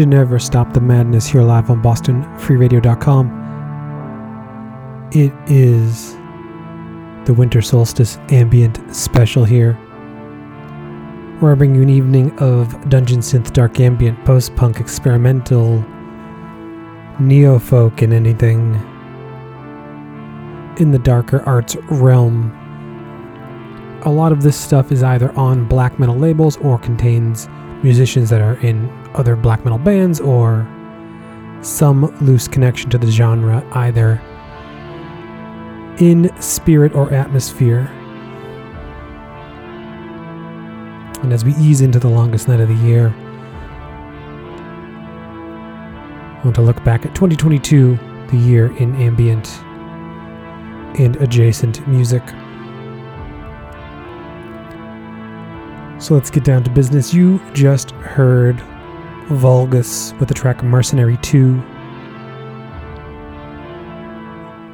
To Never Stop the Madness here live on BostonFreeRadio.com. It is the Winter Solstice Ambient Special here, where I bring you an evening of Dungeon Synth Dark Ambient, Post Punk, Experimental, Neo Folk, and anything in the darker arts realm a lot of this stuff is either on black metal labels or contains musicians that are in other black metal bands or some loose connection to the genre, either in spirit or atmosphere. And as we ease into the longest night of the year, I want to look back at 2022, the year in ambient and adjacent music. So let's get down to business. You just heard Vulgus with the track Mercenary 2.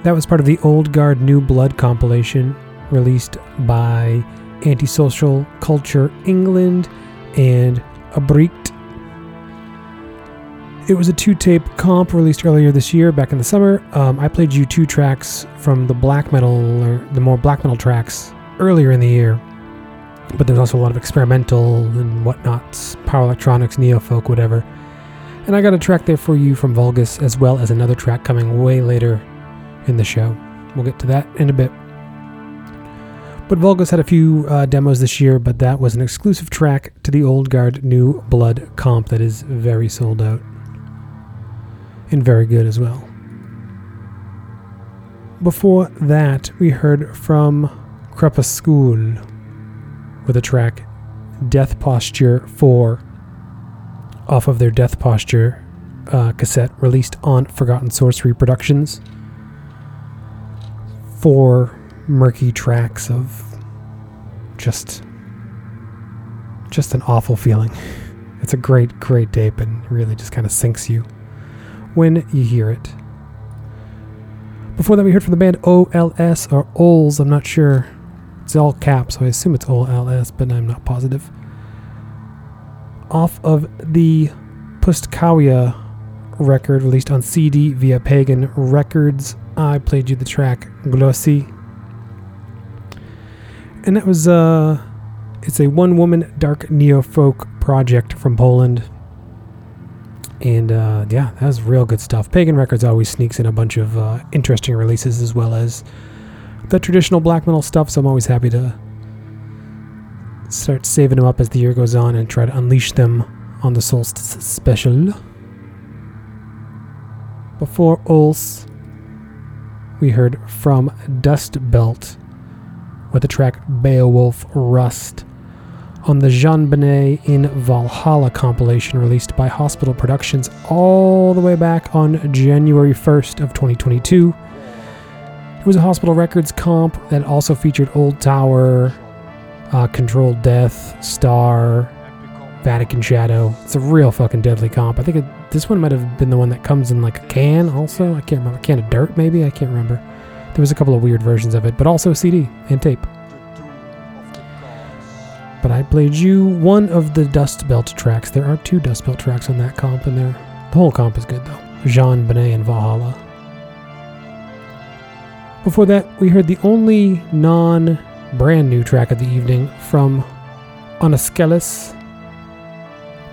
That was part of the Old Guard New Blood compilation released by Antisocial Culture England and Abrikt. It was a two tape comp released earlier this year, back in the summer. Um, I played you two tracks from the black metal, or the more black metal tracks, earlier in the year but there's also a lot of experimental and whatnot, power electronics, neo folk, whatever. And I got a track there for you from Vulgus, as well as another track coming way later in the show. We'll get to that in a bit. But Vulgus had a few uh, demos this year, but that was an exclusive track to the Old Guard New Blood comp that is very sold out. And very good as well. Before that, we heard from Crepuscule with a track Death Posture 4 off of their Death Posture uh, cassette released on Forgotten Sorcery Productions. Four murky tracks of just just an awful feeling. It's a great, great tape and really just kind of sinks you when you hear it. Before that, we heard from the band OLS or OLS, I'm not sure it's all caps, so I assume it's all LS, but I'm not positive. Off of the Pustkowia record released on CD via Pagan Records, I played you the track Glossy. And that was uh it's a one-woman dark neo-folk project from Poland. And uh, yeah, that was real good stuff. Pagan Records always sneaks in a bunch of uh, interesting releases as well as the traditional black metal stuff, so I'm always happy to start saving them up as the year goes on and try to unleash them on the Solstice special. Before Ols, we heard from Dust Belt with the track Beowulf Rust on the Jean Benet in Valhalla compilation released by Hospital Productions all the way back on January 1st of 2022. It was a Hospital Records comp that also featured Old Tower, uh, Controlled Death, Star, Vatican Shadow. It's a real fucking deadly comp. I think it, this one might have been the one that comes in like a can also. I can't remember. A can of dirt, maybe? I can't remember. There was a couple of weird versions of it, but also CD and tape. But I played you one of the Dust Belt tracks. There are two Dust Belt tracks on that comp, and there. The whole comp is good though. Jean Benet and Valhalla. Before that, we heard the only non brand new track of the evening from Onaskelis.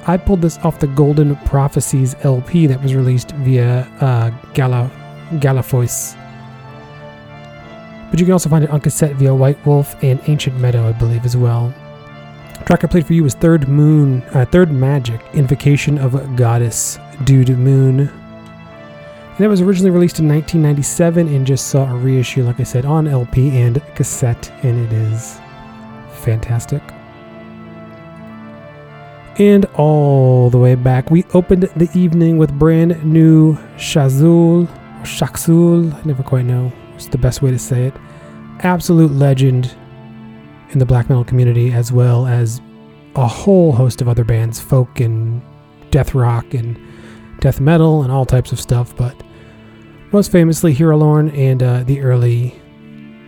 I pulled this off the Golden Prophecies LP that was released via uh, Gala, Galafois. But you can also find it on cassette via White Wolf and Ancient Meadow, I believe, as well. The track I played for you was Third Moon, uh, Third Magic, Invocation of a Goddess, Dude Moon. And it was originally released in 1997 and just saw a reissue, like I said, on LP and cassette, and it is fantastic. And all the way back, we opened the evening with brand new Shaxul, or I never quite know what's the best way to say it. Absolute legend in the black metal community, as well as a whole host of other bands, folk and death rock and death metal and all types of stuff, but most famously Hirilorn and uh, the early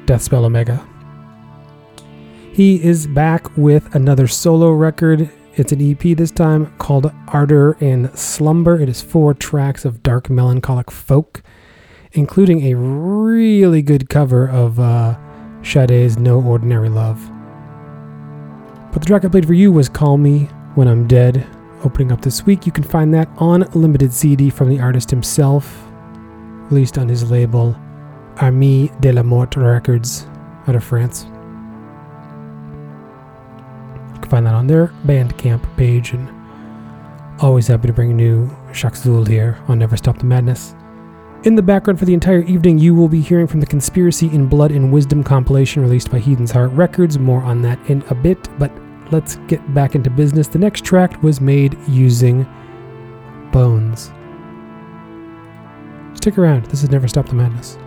Deathspell Omega. He is back with another solo record It's an EP this time called Ardor and Slumber. It is four tracks of dark melancholic folk, including a really good cover of uh, Sade's No Ordinary Love. But the track I played for you was Call Me When I'm Dead, opening up this week. You can find that on limited CD from the artist himself, released on his label Armée de la Mort Records out of France. You can find that on their Bandcamp page, and always happy to bring new Shaxul here on Never Stop the Madness. In the background for the entire evening, you will be hearing from the Conspiracy in Blood and Wisdom compilation released by Heathen's Heart Records. More on that in a bit, but let's get back into business. The next track was made using bones. Stick around, this has Never stopped the Madness.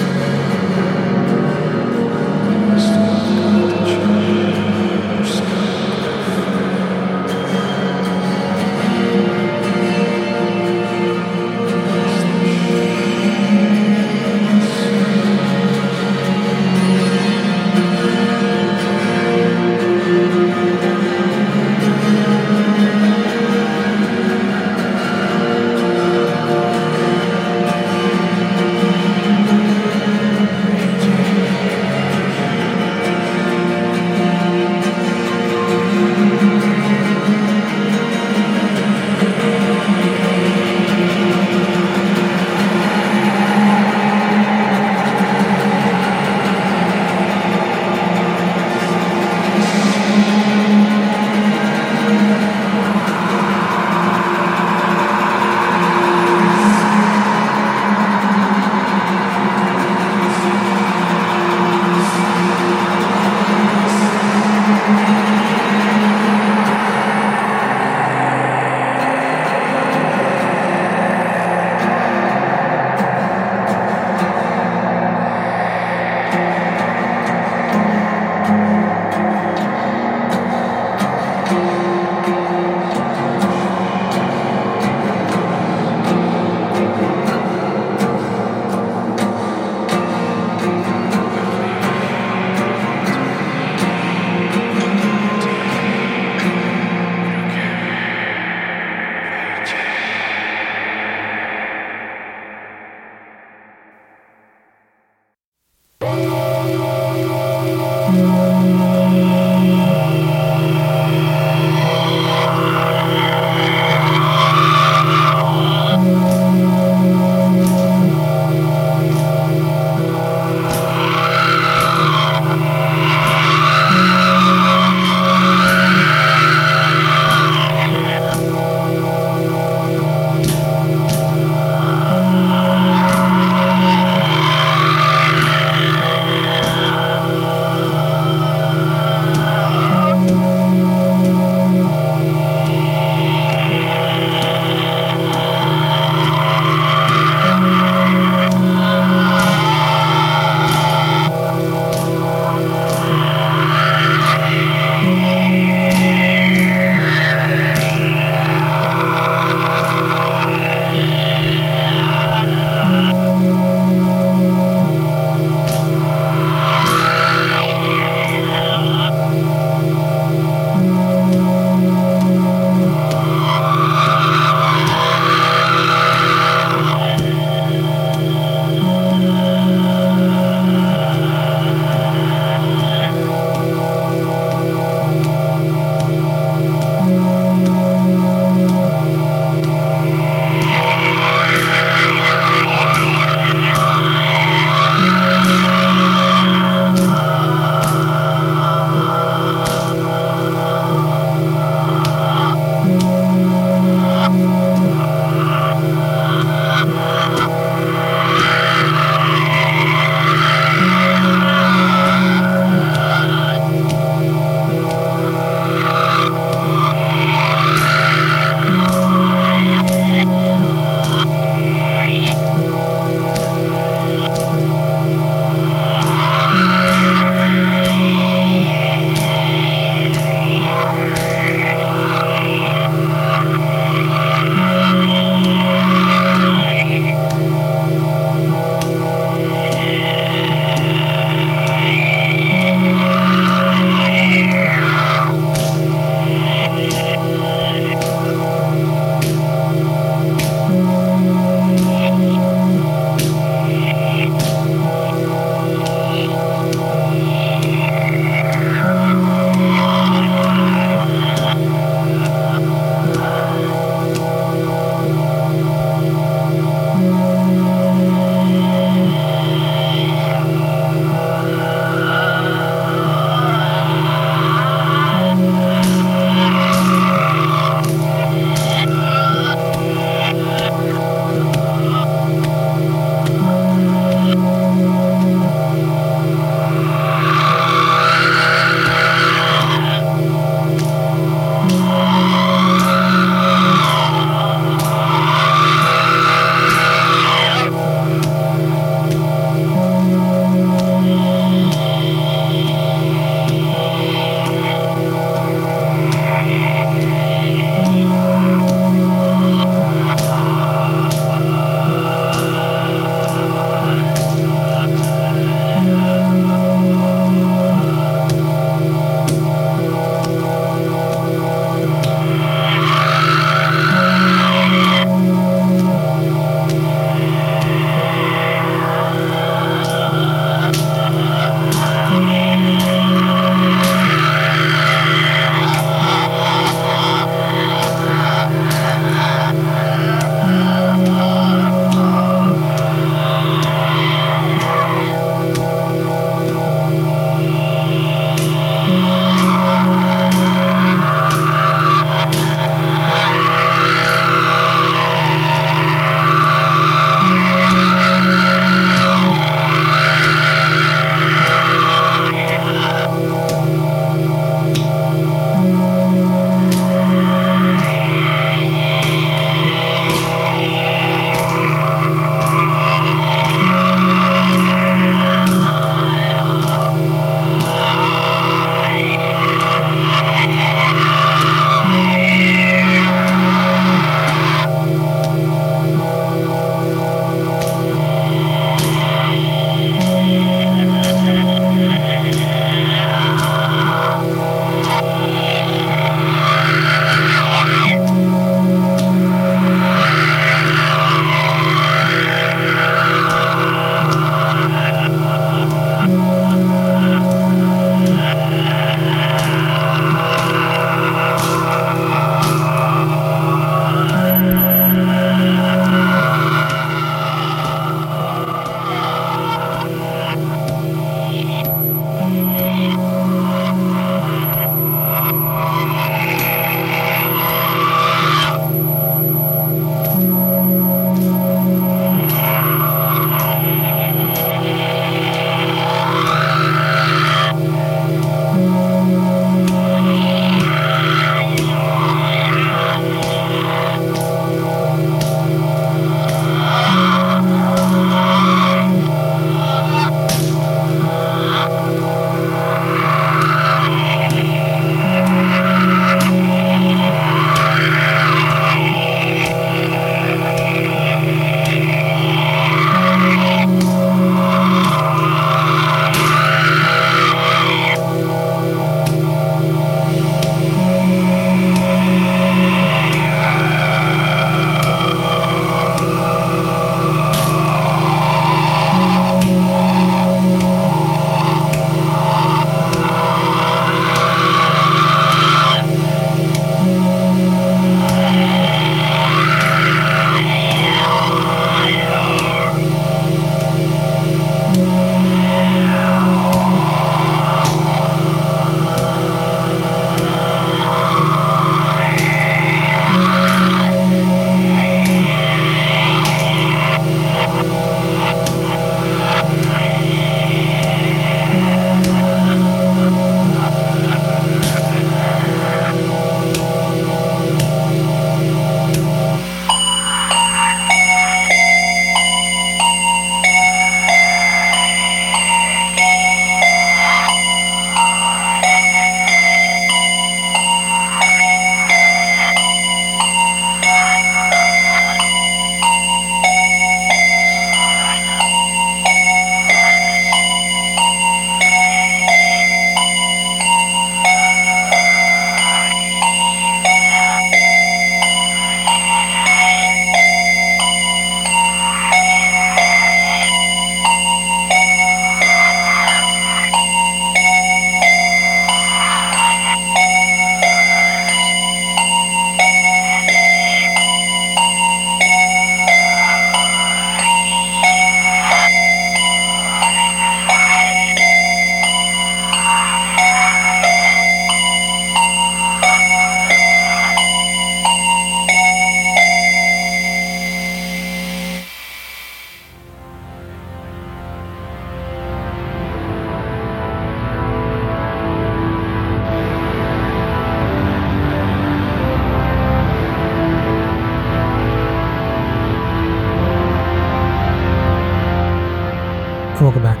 And welcome back.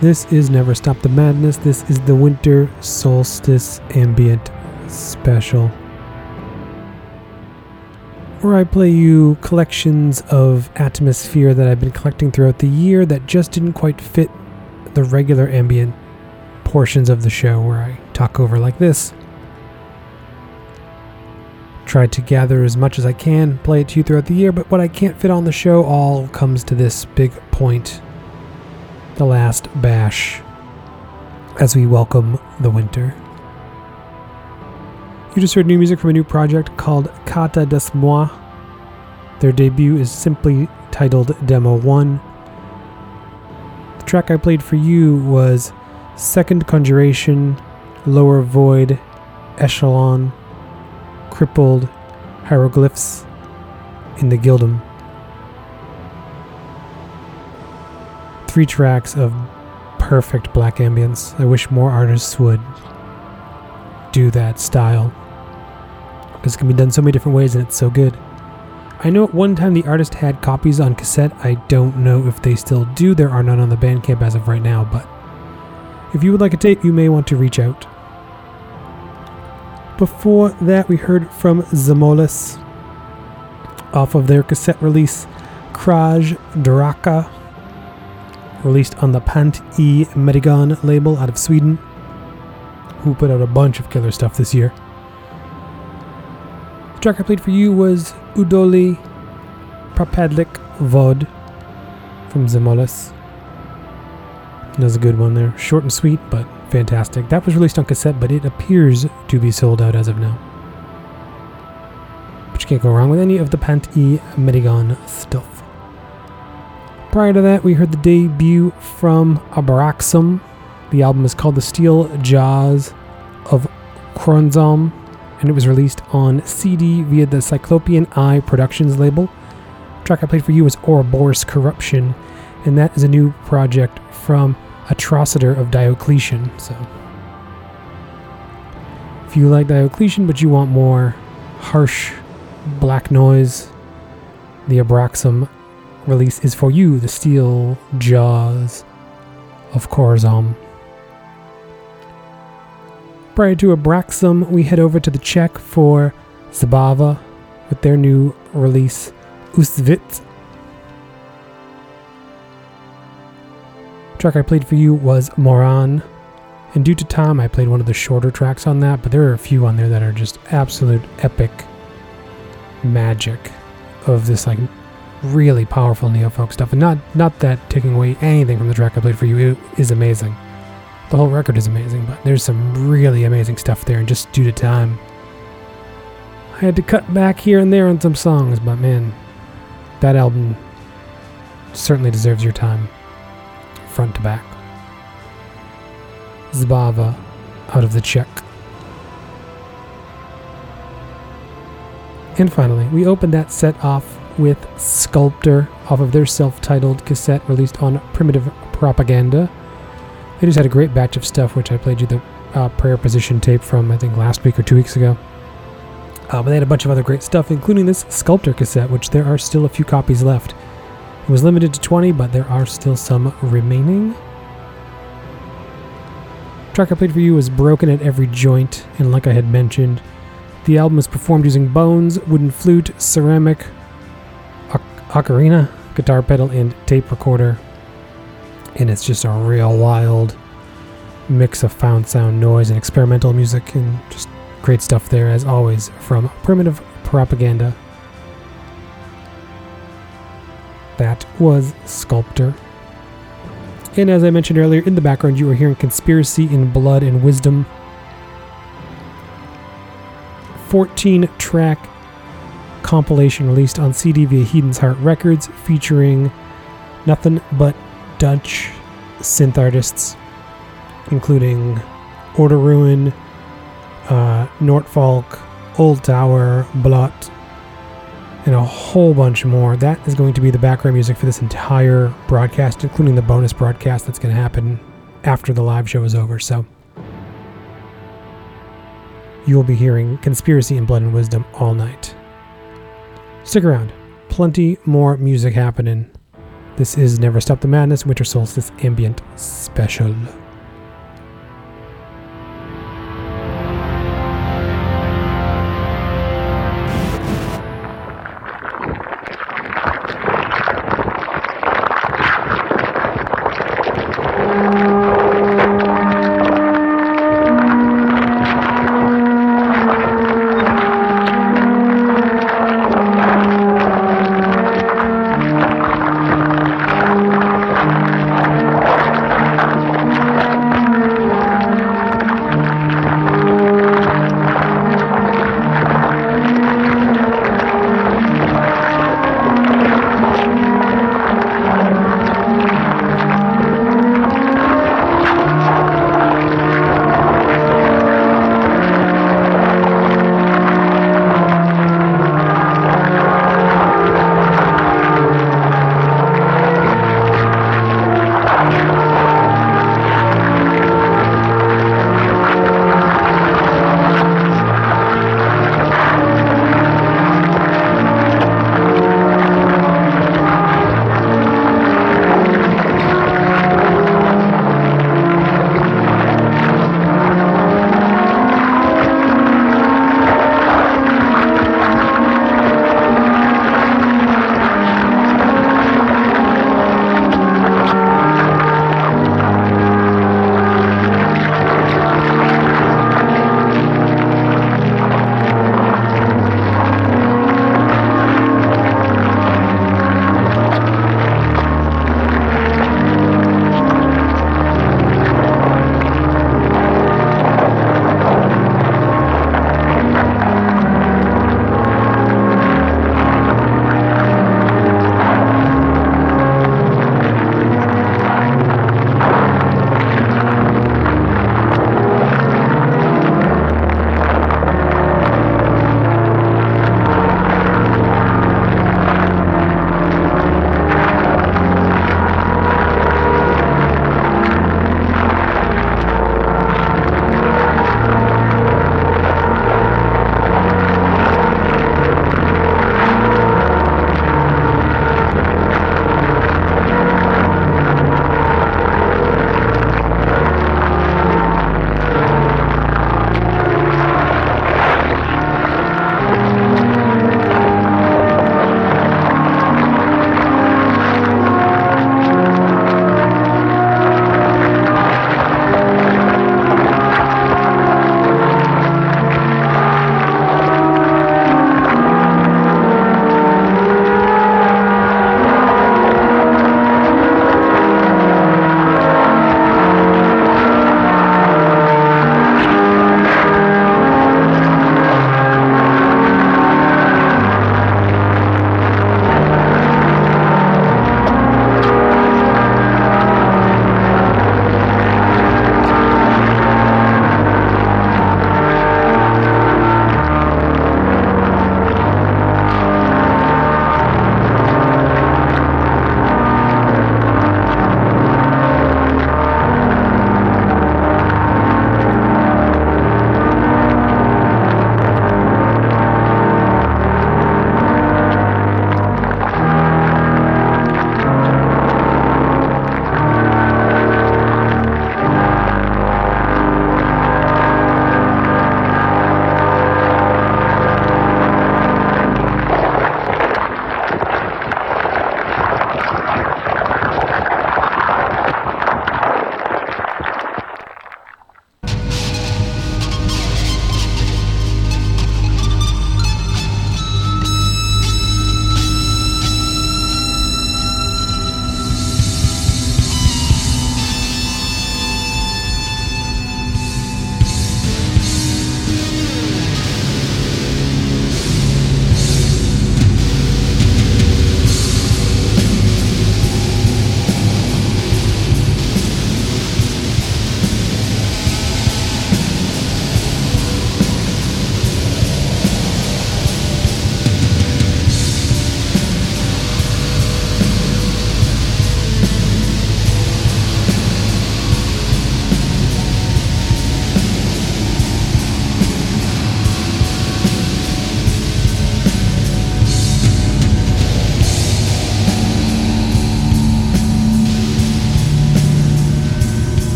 This is Never Stop the Madness. This is the Winter Solstice Ambient Special, where I play you collections of atmosphere that I've been collecting throughout the year that just didn't quite fit the regular ambient portions of the show where I talk over like this. Try to gather as much as I can, play it to you throughout the year, but what I can't fit on the show all comes to this big point the last bash as we welcome the winter. You just heard new music from a new project called Kata des Mois. Their debut is simply titled Demo 1. The track I played for you was Second Conjuration, Lower Void, Echelon, crippled hieroglyphs in the Gildum. Three tracks of perfect black ambience. I wish more artists would do that style. Because it can be done so many different ways and it's so good. I know at one time the artist had copies on cassette. I don't know if they still do. There are none on the Bandcamp as of right now, but if you would like a tape, you may want to reach out. Before that, we heard from Zamolis off of their cassette release, Kraj Draka, released on the Pant E Medigon label out of Sweden, who put out a bunch of killer stuff this year. The track I played for you was Udoli Prapadlik Vod from Zamolis. That's a good one there. Short and sweet, but fantastic. That was released on cassette, but it appears to be sold out as of now. But you can't go wrong with any of the Pant E Medigon stuff. Prior to that, we heard the debut from Abraxam. The album is called The Steel Jaws of Kronzom, and it was released on CD via the Cyclopean Eye Productions label. The track I played for you was Ouroboros Corruption, and that is a new project from Atrociter of Diocletian. So, if you like Diocletian but you want more harsh black noise, the Abraxam release is for you. The Steel Jaws of Corazon. Prior to Abraxam, we head over to the Czech for Zabava with their new release, Usvit track I played for you was Moran. And due to time, I played one of the shorter tracks on that, but there are a few on there that are just absolute epic magic of this like really powerful neo folk stuff. And not not that taking away anything from the track I played for you it is amazing. The whole record is amazing, but there's some really amazing stuff there, and just due to time, I had to cut back here and there on some songs. But man, that album certainly deserves your time front to back. Zbava out of the Czech. And finally, we opened that set off with Sculptor off of their self titled cassette released on Primitive Propaganda. They just had a great batch of stuff, which I played you the uh, prayer position tape from, I think, last week or two weeks ago. Uh, but they had a bunch of other great stuff, including this Sculptor cassette, which there are still a few copies left. It was limited to 20, but there are still some remaining. The track I played for you is broken at every joint, and like I had mentioned, the album is performed using bones, wooden flute, ceramic, ocarina, guitar pedal, and tape recorder. And it's just a real wild mix of found sound noise and experimental music, and just great stuff there, as always, from Primitive Propaganda. That was Sculptor. And as I mentioned earlier, in the background, you were hearing Conspiracy in Blood and Wisdom. 14 track compilation released on CD via Heden's Heart Records featuring nothing but Dutch synth artists, including Order Ruin, uh, Old Tower, Blot, and a whole bunch more. That is going to be the background music for this entire broadcast, including the bonus broadcast that's going to happen after the live show is over. So you will be hearing Conspiracy and Blood and Wisdom all night. Stick around. Plenty more music happening. This is Never Stop the Madness Winter Solstice Ambient Special.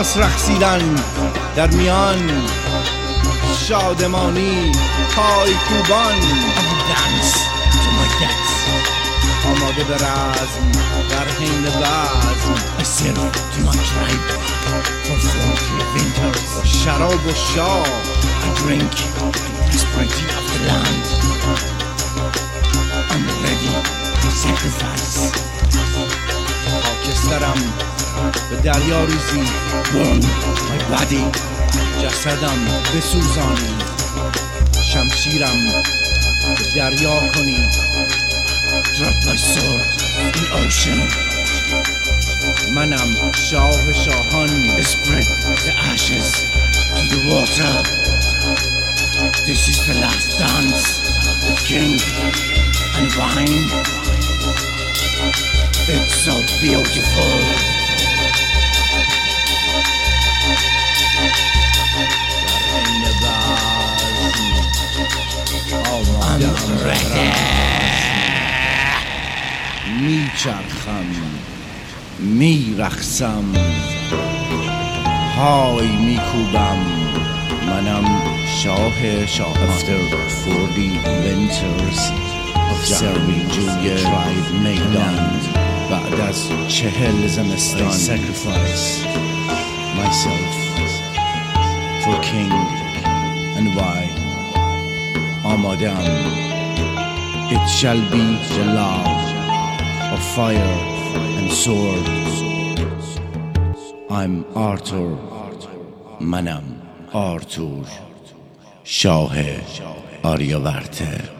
لباس رخصیدن در میان شادمانی پای کوبان. تو مای دنس آماده به رزم در حین وزم اسیر تو مای کریب شراب و شا I'm ready to sacrifice. به دریا ریزی. بون مای جسدم. به سوزانی شمشیرم. به دریا کنی. درد مای سورد این اوشن منم شاه شاهان. اسپرد the ashes to the water. This is the last dance. The king and wine. میچرخم میرخسم های میکوبم منم شاه شاه After 40 winters جهمی جوی میدان بعد از چهل زمستان I sacrifice myself for king and why آمادم It shall be the love of fire and sword. I'm Arthur. منم آرتور شاه آریاورته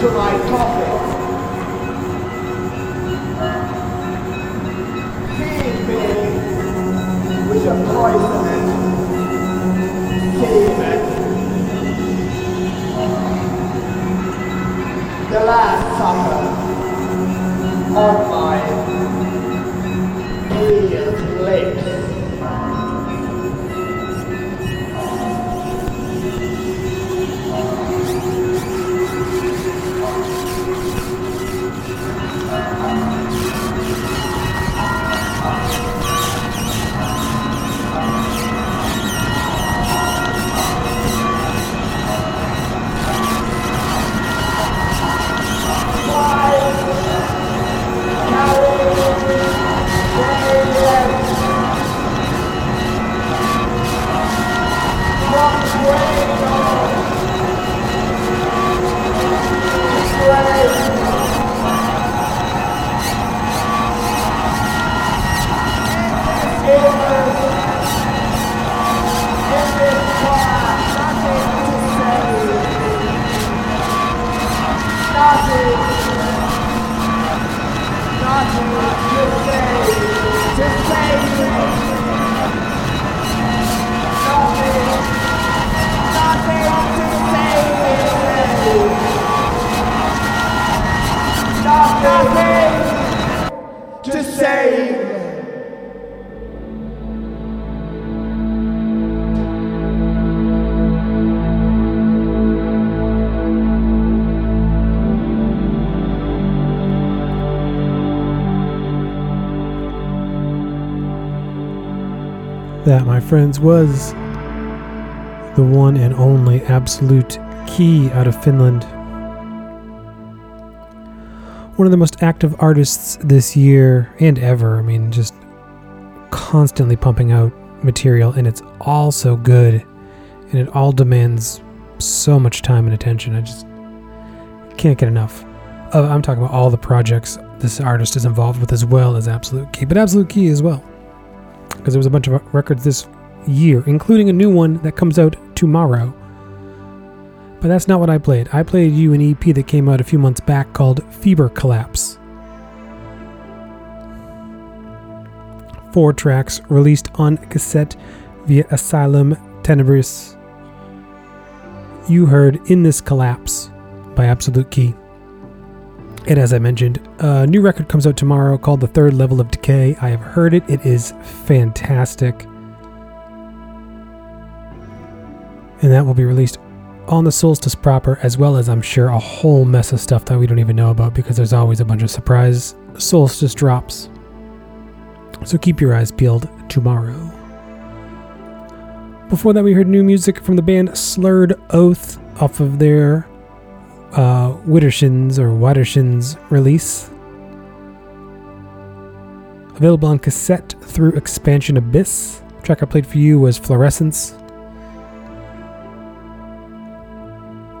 To my That, my friends, was the one and only Absolute Key out of Finland. One of the most active artists this year and ever. I mean, just constantly pumping out material, and it's all so good, and it all demands so much time and attention. I just can't get enough. Uh, I'm talking about all the projects this artist is involved with, as well as Absolute Key, but Absolute Key as well because there was a bunch of records this year, including a new one that comes out tomorrow. But that's not what I played. I played you an EP that came out a few months back called Fever Collapse. Four tracks released on cassette via Asylum Tenebris. You heard In This Collapse by Absolute Key. And as I mentioned, a new record comes out tomorrow called The Third Level of Decay. I have heard it, it is fantastic. And that will be released on the Solstice proper, as well as I'm sure a whole mess of stuff that we don't even know about because there's always a bunch of surprise Solstice drops. So keep your eyes peeled tomorrow. Before that, we heard new music from the band Slurred Oath off of their uh, or Widdershins release. Available on cassette through Expansion Abyss. The track I played for you was Fluorescence.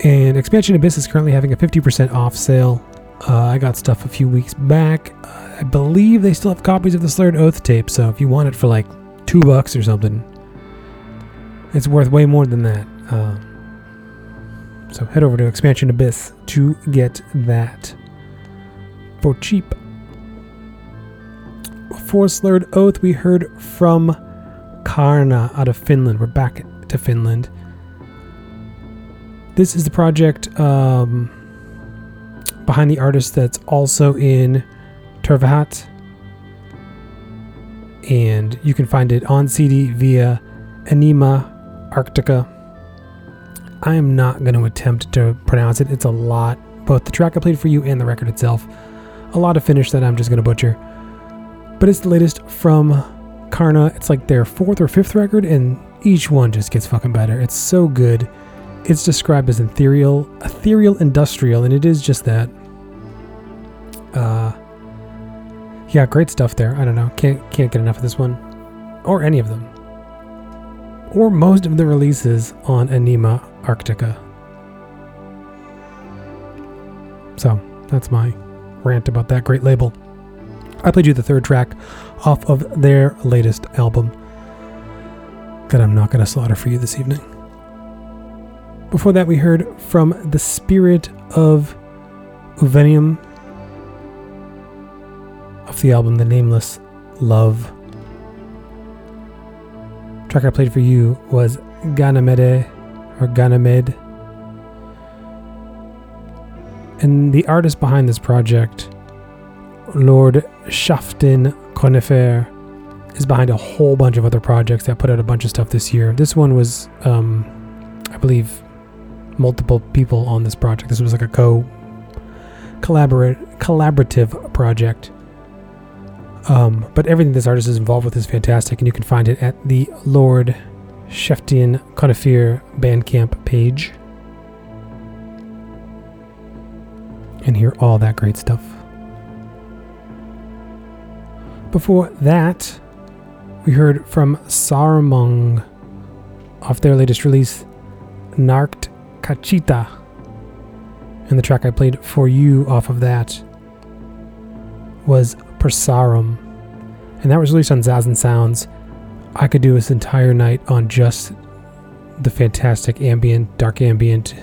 And Expansion Abyss is currently having a 50% off sale. Uh, I got stuff a few weeks back. Uh, I believe they still have copies of the Slurred Oath tape, so if you want it for like two bucks or something, it's worth way more than that. Uh, so head over to Expansion Abyss to get that for cheap. For Slurred Oath, we heard from Karna out of Finland. We're back to Finland. This is the project um, behind the artist that's also in Tervahäät. and you can find it on CD via Anima Arctica. I am not going to attempt to pronounce it. It's a lot, both the track I played for you and the record itself. A lot of finish that I'm just going to butcher. But it's the latest from Karna. It's like their fourth or fifth record, and each one just gets fucking better. It's so good. It's described as ethereal, ethereal industrial, and it is just that. Uh, yeah, great stuff there. I don't know. Can't can't get enough of this one, or any of them, or most of the releases on Anima Arctica. So that's my rant about that great label. I played you the third track off of their latest album that I'm not going to slaughter for you this evening. Before that, we heard from the spirit of Uvenium off the album The Nameless Love. The track I played for you was Ganymede or Ganymed. And the artist behind this project, Lord Shaftin Conifer, is behind a whole bunch of other projects that put out a bunch of stuff this year. This one was, um, I believe, multiple people on this project. This was like a co collaborate collaborative project. Um, but everything this artist is involved with is fantastic, and you can find it at the Lord Sheftian Conifer Bandcamp page. And hear all that great stuff. Before that, we heard from Sarmung off their latest release, Narkt Kachita. And the track I played for you off of that was Persarum. And that was released on Zazen Sounds. I could do this entire night on just the fantastic ambient, dark ambient,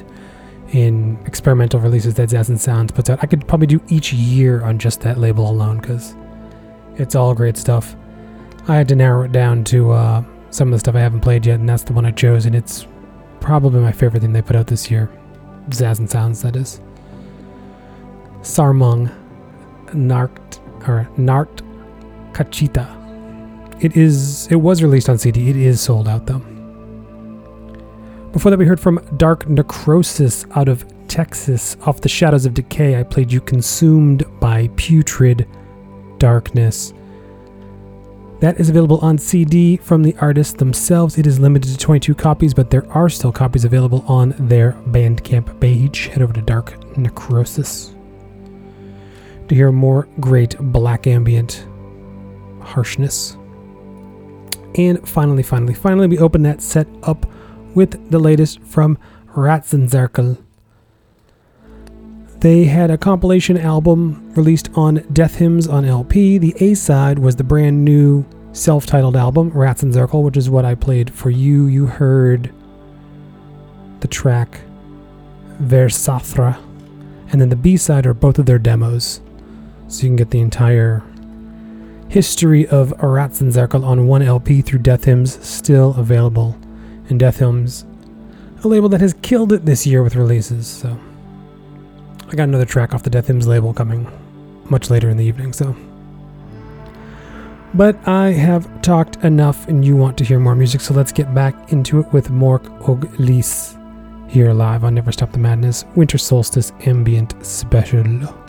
and experimental releases that Zazen Sounds puts out. I could probably do each year on just that label alone because it's all great stuff. I had to narrow it down to uh, some of the stuff I haven't played yet, and that's the one I chose, and it's probably my favorite thing they put out this year. Zazen Sounds, that is. Sarmung Narkt or Nart Kachita. It is it was released on CD. It is sold out though. Before that we heard from Dark Necrosis out of Texas off the Shadows of Decay. I played you Consumed by Putrid Darkness. That is available on CD from the artists themselves. It is limited to 22 copies, but there are still copies available on their Bandcamp page. Head over to Dark Necrosis to hear more great black ambient harshness. And finally, finally, finally, we open that set up with the latest from Ratzenzerkel. They had a compilation album released on Death Hymns on LP. The A side was the brand new self titled album, Rats and Ratzenzerkel, which is what I played for you. You heard the track Versathra. And then the B side are both of their demos. So you can get the entire history of Ratzenzerkel on one LP through Death Hymns, still available. And Death Hymns, a label that has killed it this year with releases. So I got another track off the Death Hymns label coming much later in the evening. So, but I have talked enough, and you want to hear more music. So let's get back into it with Mork Og Lys here live on Never Stop the Madness Winter Solstice Ambient Special.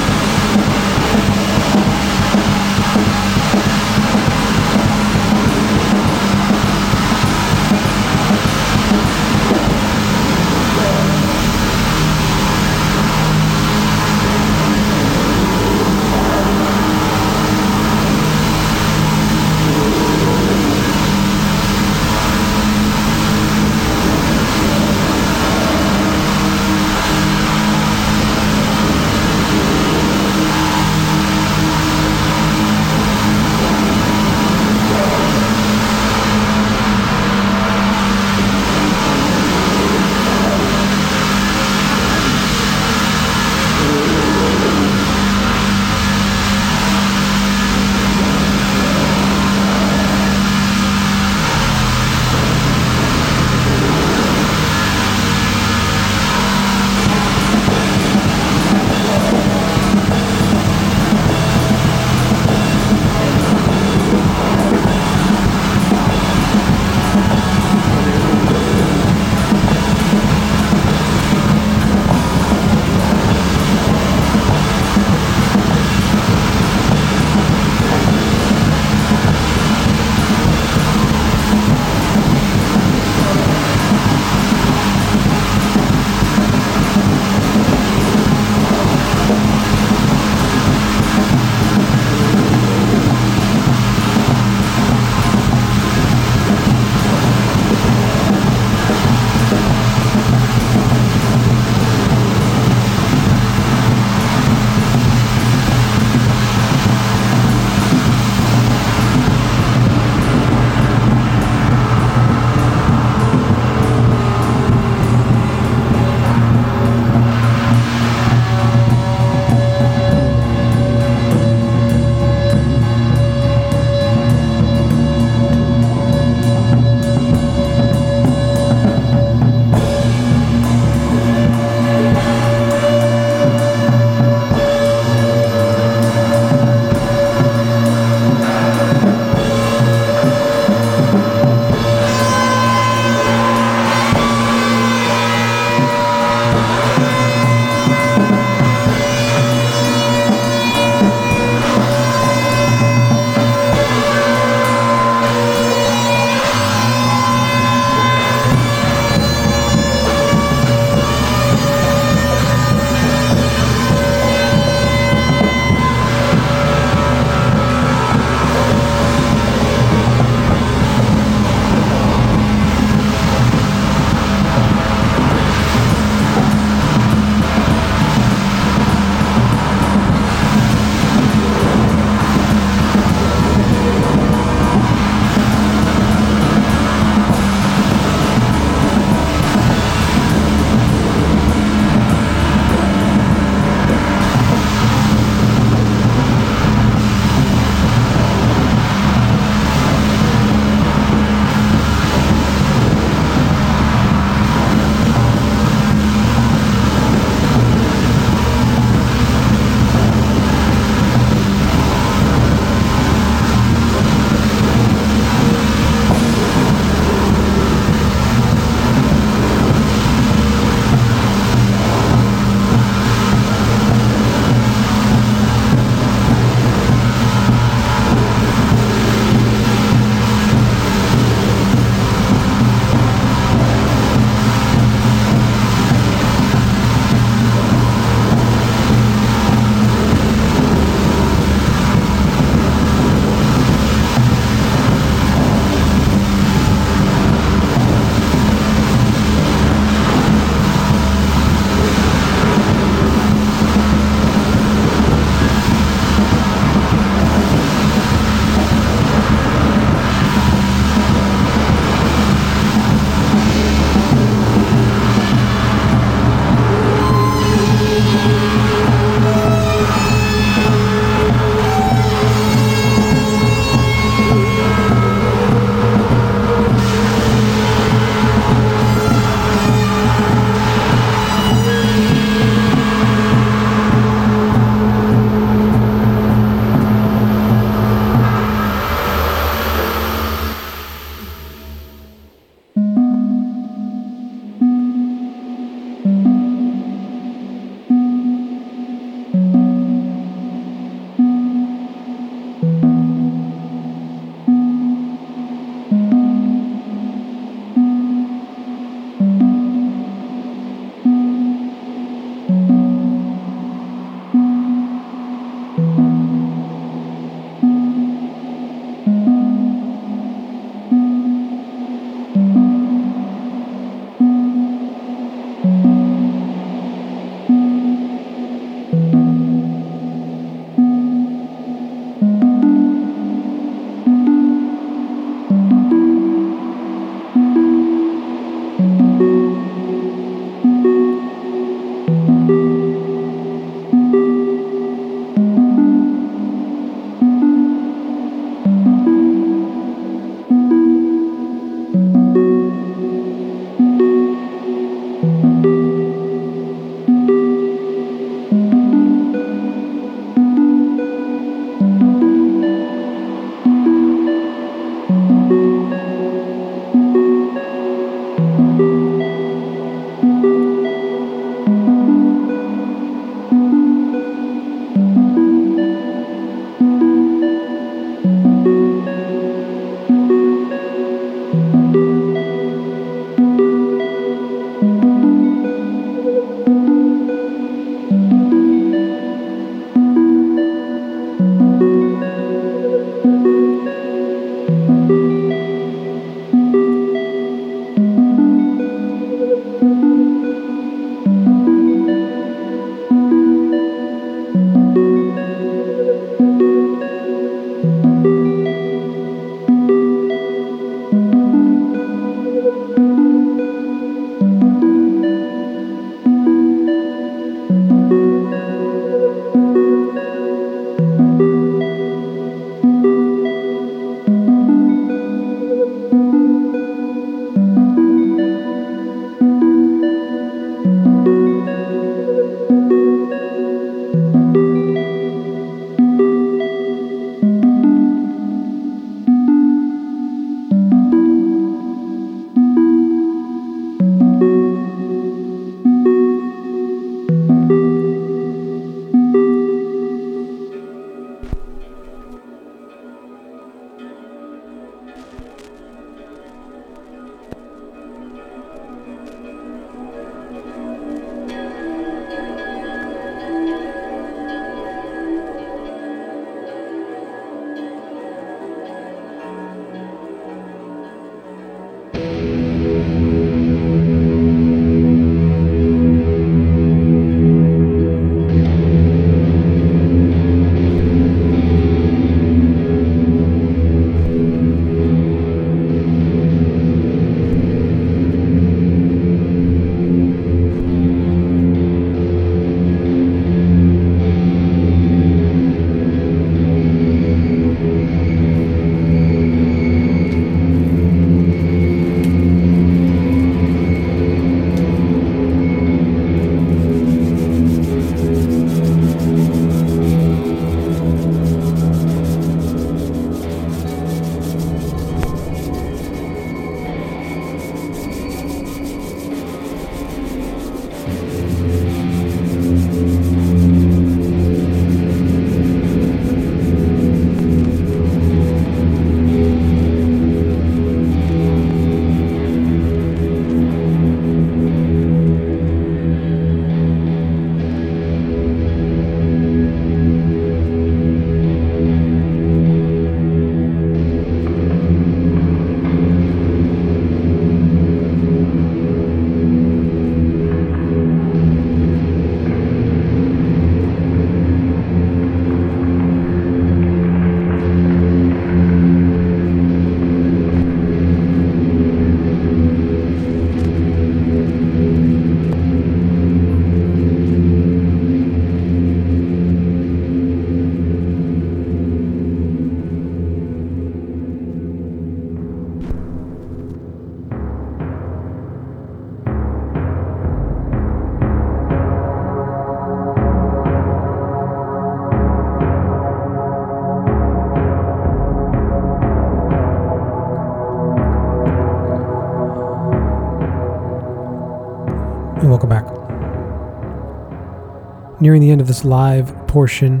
End of this live portion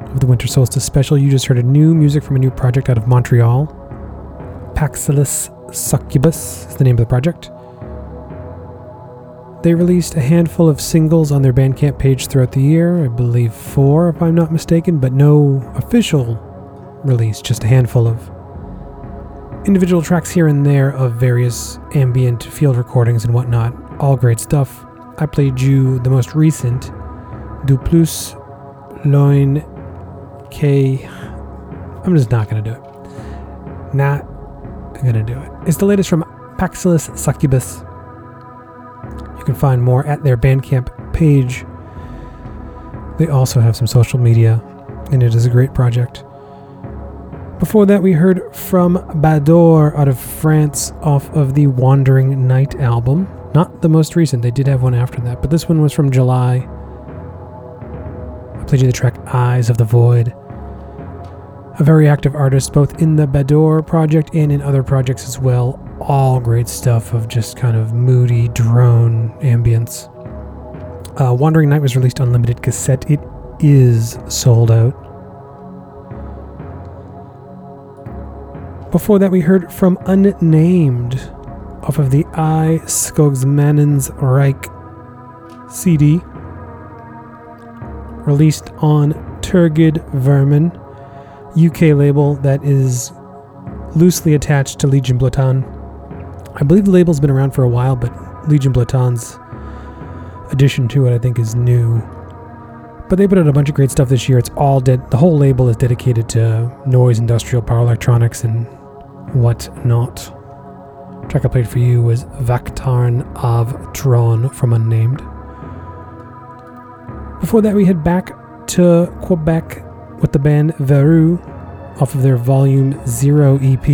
of the Winter Solstice special, you just heard a new music from a new project out of Montreal. Paxillus Succubus is the name of the project. They released a handful of singles on their Bandcamp page throughout the year, I believe four if I'm not mistaken, but no official release, just a handful of individual tracks here and there of various ambient field recordings and whatnot. All great stuff. I played you the most recent, Du Plus Loin K. I'm just not going to do it. Not going to do it. It's the latest from Paxillus Succubus. You can find more at their Bandcamp page. They also have some social media, and it is a great project. Before that, we heard from Bador out of France off of the Wandering Night album. Not the most recent, they did have one after that, but this one was from July. Played you the track Eyes of the Void. A very active artist, both in the Bador project and in other projects as well all great stuff of just kind of moody drone ambience. Uh, Wandering Night was released on limited cassette. It is sold out. Before that, we heard from Unnamed off of the I Skogsmannens Reich CD, released on Turgid Vermin, UK label that is loosely attached to Legion Blaton. I believe the label's been around for a while, but Legion Blaton's addition to it, I think, is new. But they put out a bunch of great stuff this year. It's all dead. The whole label is dedicated to noise, industrial, power electronics, and whatnot. The track I played for you was Vaktarn av Tron from Unnamed. Before that, we head back to Quebec with the band Veru off of their Volume Zero EP.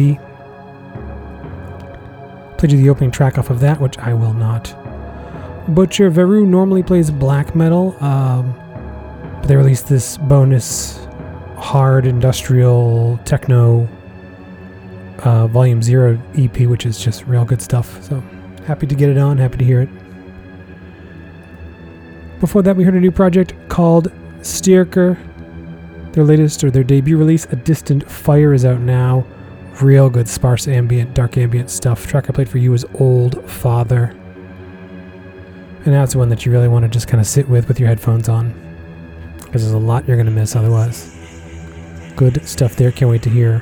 Played you the opening track off of that, which I will not. Butcher Veru normally plays black metal, um, but they released this bonus hard industrial techno uh, Volume Zero EP, which is just real good stuff. So happy to get it on, happy to hear it. Before that, we heard a new project called Stierker. Their latest or their debut release, A Distant Fire, is out now real good sparse ambient, dark ambient stuff. track I played for you is Old Father. And that's one that you really want to just kind of sit with with your headphones on. Because there's a lot you're going to miss otherwise. Good stuff there. Can't wait to hear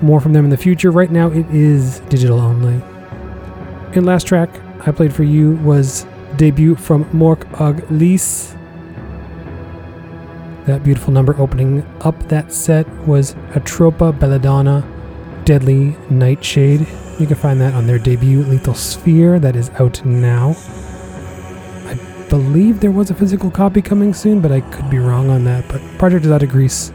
more from them in the future. Right now, it is digital only. And last track I played for you was debut from Mork Lease. That beautiful number opening up that set was Atropa Belladonna Deadly Nightshade. You can find that on their debut Lethal Sphere that is out now. I believe there was a physical copy coming soon, but I could be wrong on that. But project is out of Greece.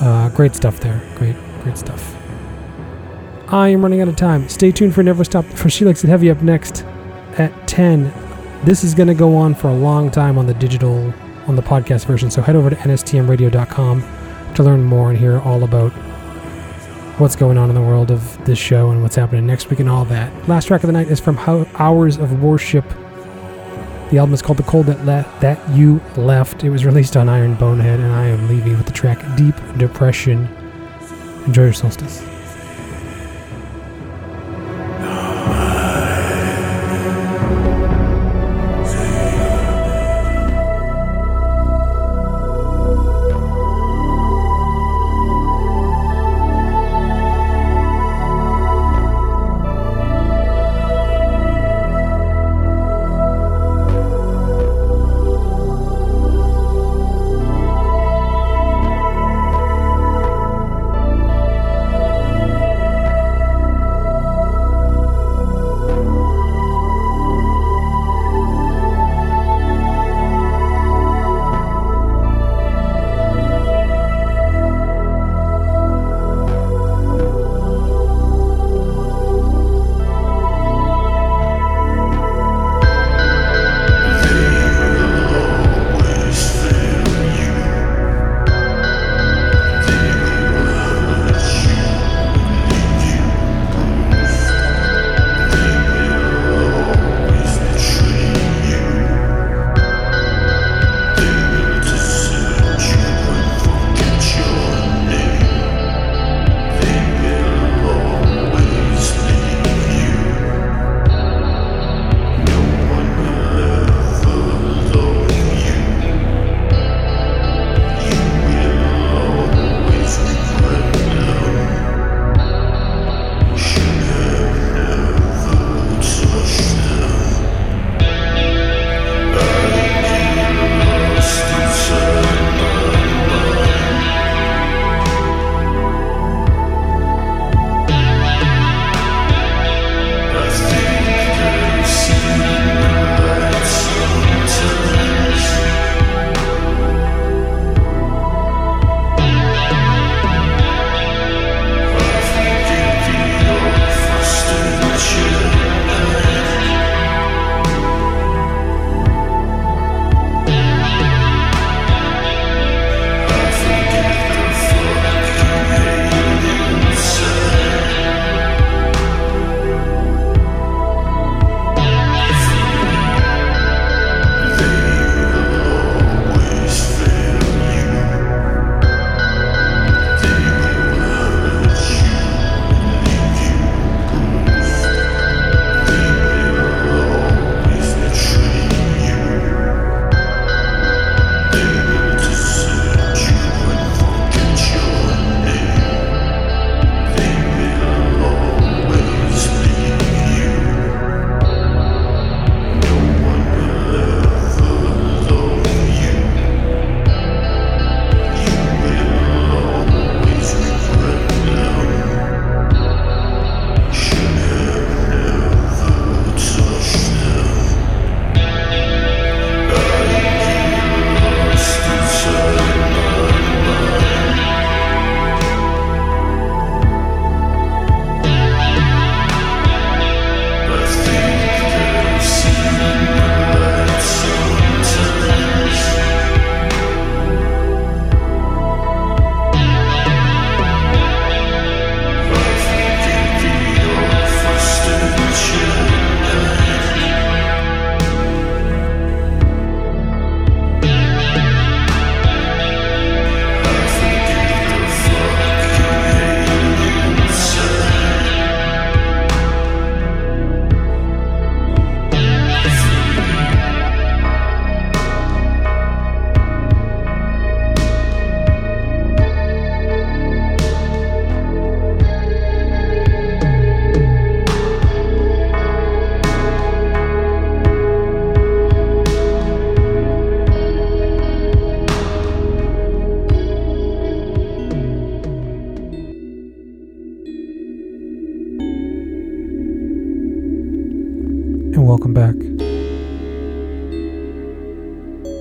Uh, great stuff there. Great, great stuff. I am running out of time. Stay tuned for Never Stop for She Likes It Heavy up next 10. This is going to go on for a long time on the digital, on the podcast version. So head over to nstmradio.com to learn more and hear all about what's going on in the world of this show and what's happening next week and all that. Last track of the night is from Hours of Worship. The album is called The Cold That, Le- that You Left. It was released on Iron Bonehead, and I am leaving with the track Deep Depression. Enjoy your solstice.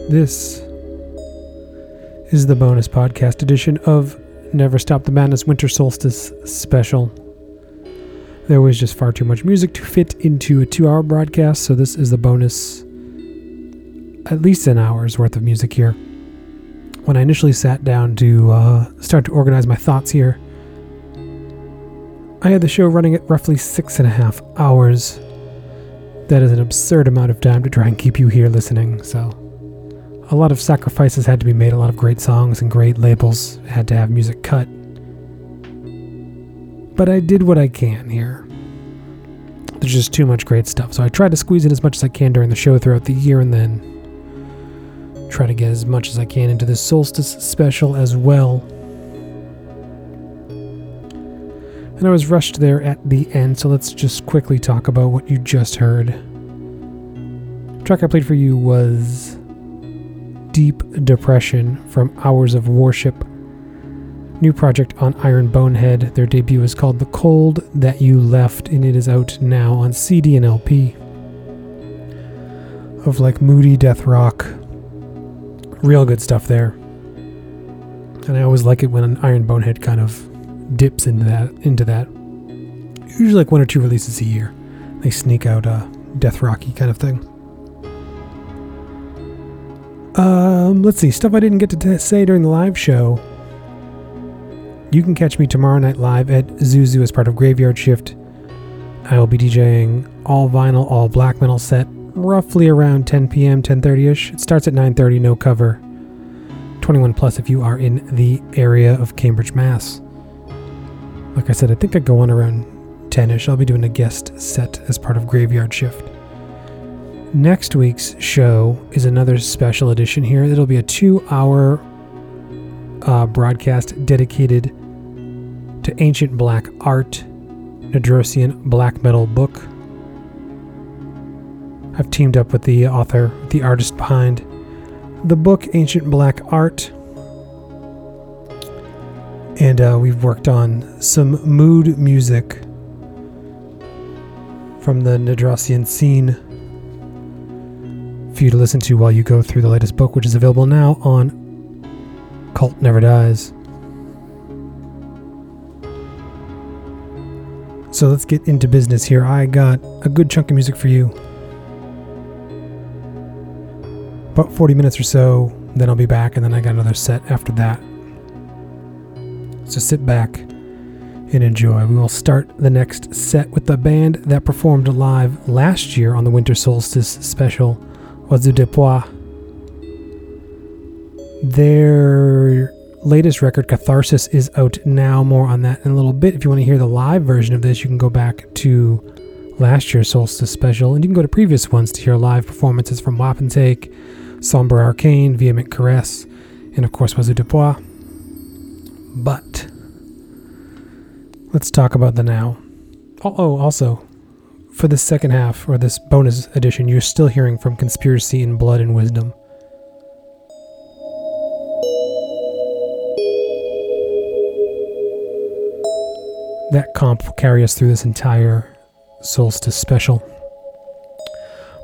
This is the bonus podcast edition of Never Stop the Madness Winter Solstice special. There was just far too much music to fit into a two hour broadcast, so this is the bonus, at least an hour's worth of music here. When I initially sat down to uh, start to organize my thoughts here, I had the show running at roughly six and a half hours. That is an absurd amount of time to try and keep you here listening, so a lot of sacrifices had to be made, a lot of great songs and great labels had to have music cut. But I did what I can here. There's just too much great stuff, so I tried to squeeze in as much as I can during the show throughout the year and then try to get as much as I can into this solstice special as well. And I was rushed there at the end, so let's just quickly talk about what you just heard. The track I played for you was Deep Depression from Hours of Worship. New project on Iron Bonehead. Their debut is called The Cold That You Left, and it is out now on CD and LP. Of like moody death rock. Real good stuff there. And I always like it when an Iron Bonehead kind of dips into that into that. Usually like one or two releases a year. They sneak out a death rocky kind of thing. Um, let's see, stuff I didn't get to t- say during the live show. You can catch me tomorrow night live at Zuzu as part of Graveyard Shift. I will be DJing all vinyl, all black metal set, roughly around 10 p.m., 10:30ish. It starts at 9:30, no cover. 21 plus if you are in the area of Cambridge, Mass. Like I said, I think I go on around 10ish. I'll be doing a guest set as part of Graveyard Shift. Next week's show is another special edition here. It'll be a two hour uh, broadcast dedicated to ancient black art, Nidrosian black metal book. I've teamed up with the author, the artist behind the book, Ancient Black Art. And uh, we've worked on some mood music from the Nidrosian scene for you to listen to while you go through the latest book, which is available now on Cult Never Dies. So let's get into business here. I got a good chunk of music for you. About 40 minutes or so, then I'll be back, and then I got another set after that. So sit back and enjoy. We will start the next set with the band that performed live last year on the Winter Solstice special, Oiseau de Pois. Their latest record, Catharsis, is out now. More on that in a little bit. If you want to hear the live version of this, you can go back to last year's Solstice special, and you can go to previous ones to hear live performances from Wapentake, Somber Arcane, Vehement Caress, and of course Oiseau de Pois. But let's talk about the now. Oh, also, for the second half, or this bonus edition, you're still hearing from Conspiracy in Blood and Wisdom. That comp will carry us through this entire Solstice special.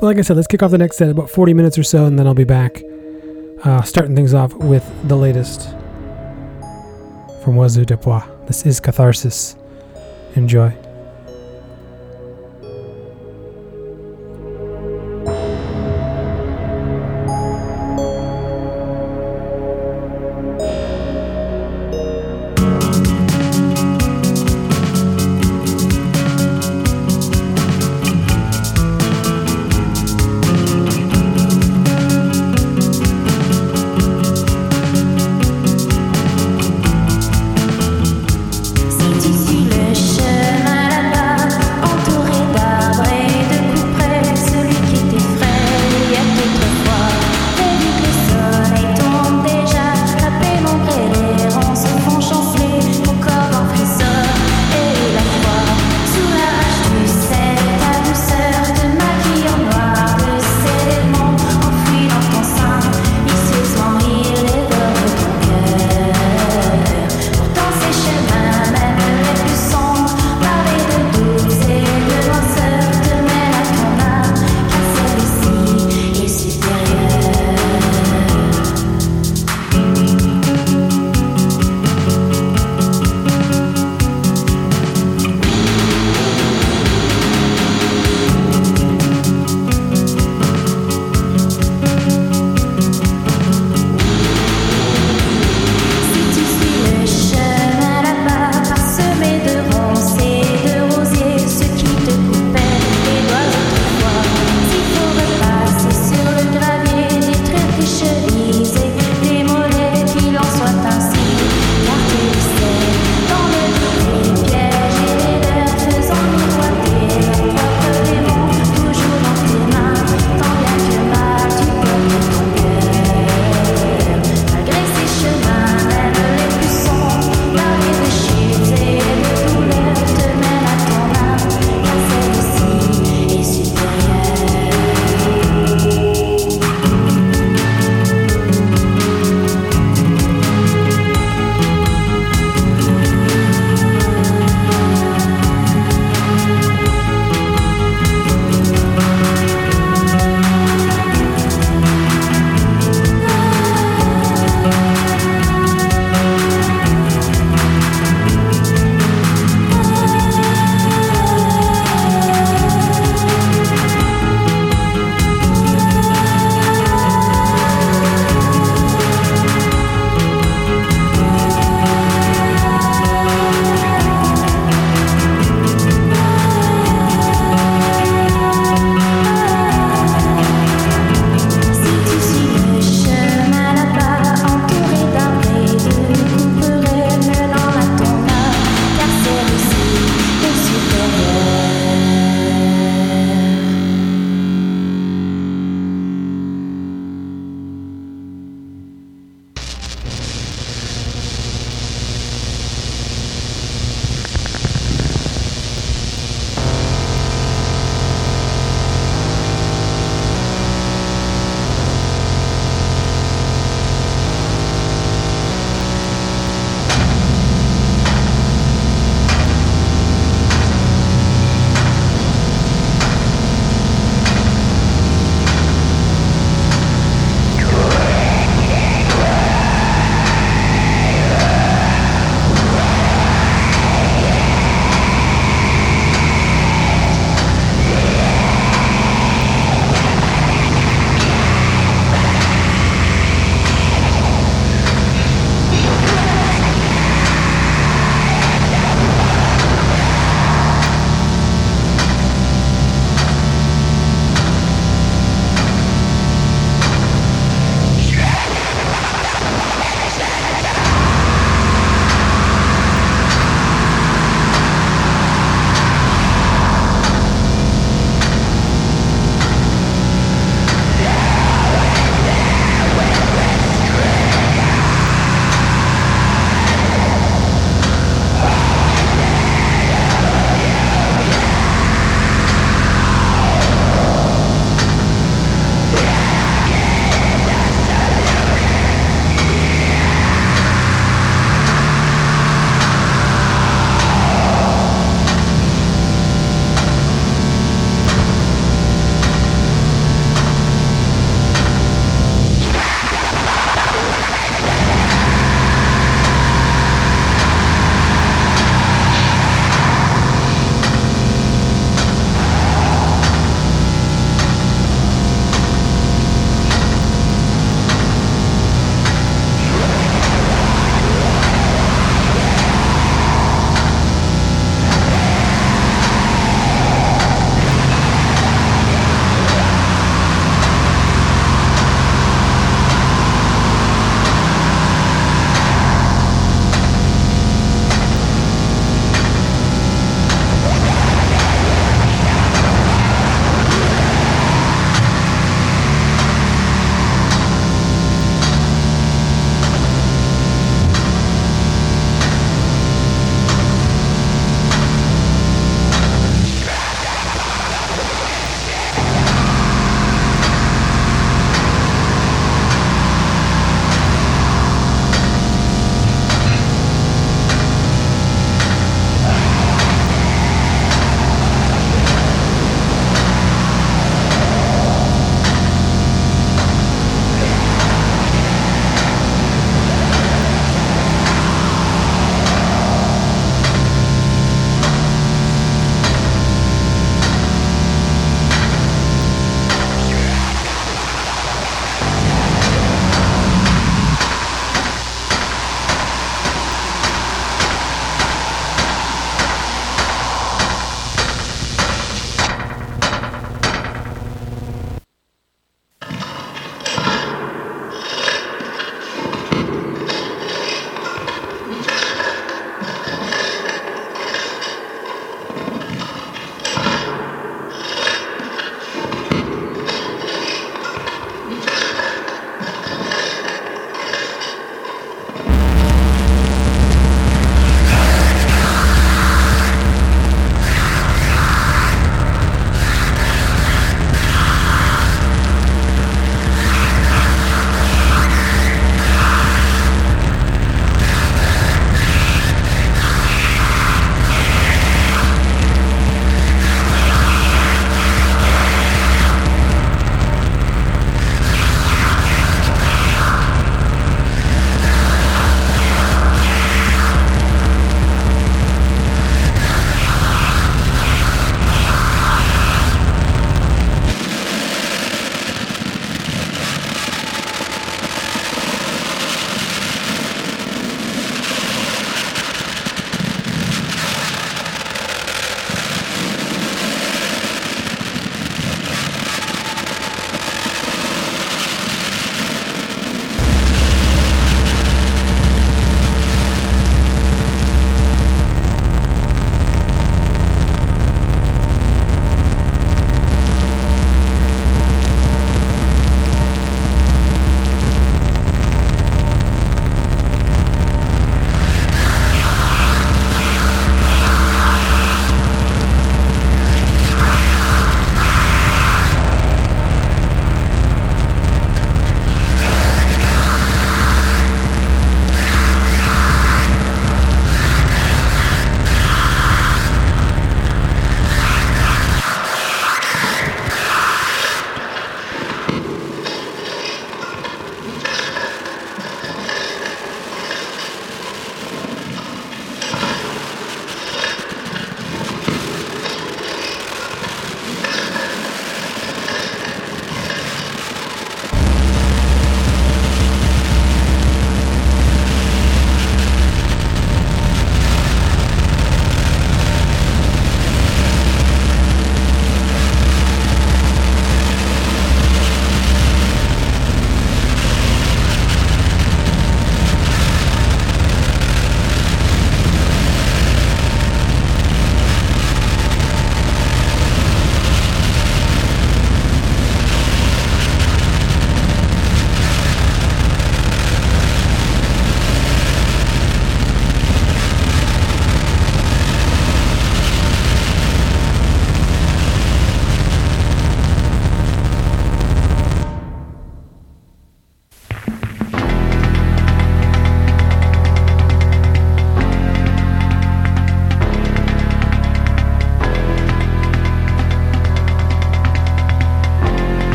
But like I said, let's kick off the next set about 40 minutes or so, and then I'll be back, uh, starting things off with the latest from Oiseau de Pois. This is Catharsis. Enjoy.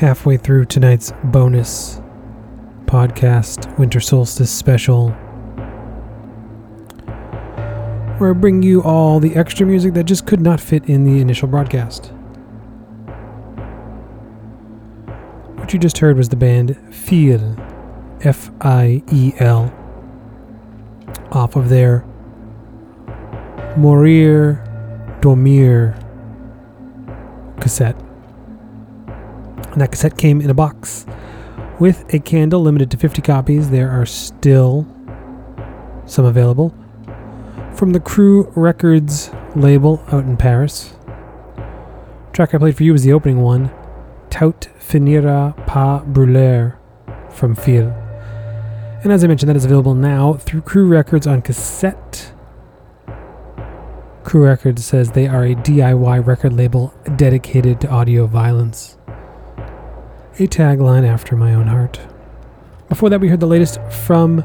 Halfway through tonight's bonus podcast, Winter Solstice Special, where I bring you all the extra music that just could not fit in the initial broadcast. What you just heard was the band Fiel, F I E L, off of their Morir Dormir cassette. And that cassette came in a box with a candle limited to 50 copies. There are still some available from the Crew Records label out in Paris. track I played for you was the opening one, Tout finira pas brûler from Fiel. And as I mentioned, that is available now through Crew Records on cassette Crew Records says they are a DIY record label dedicated to audio violence. A tagline after my own heart. Before that, we heard the latest from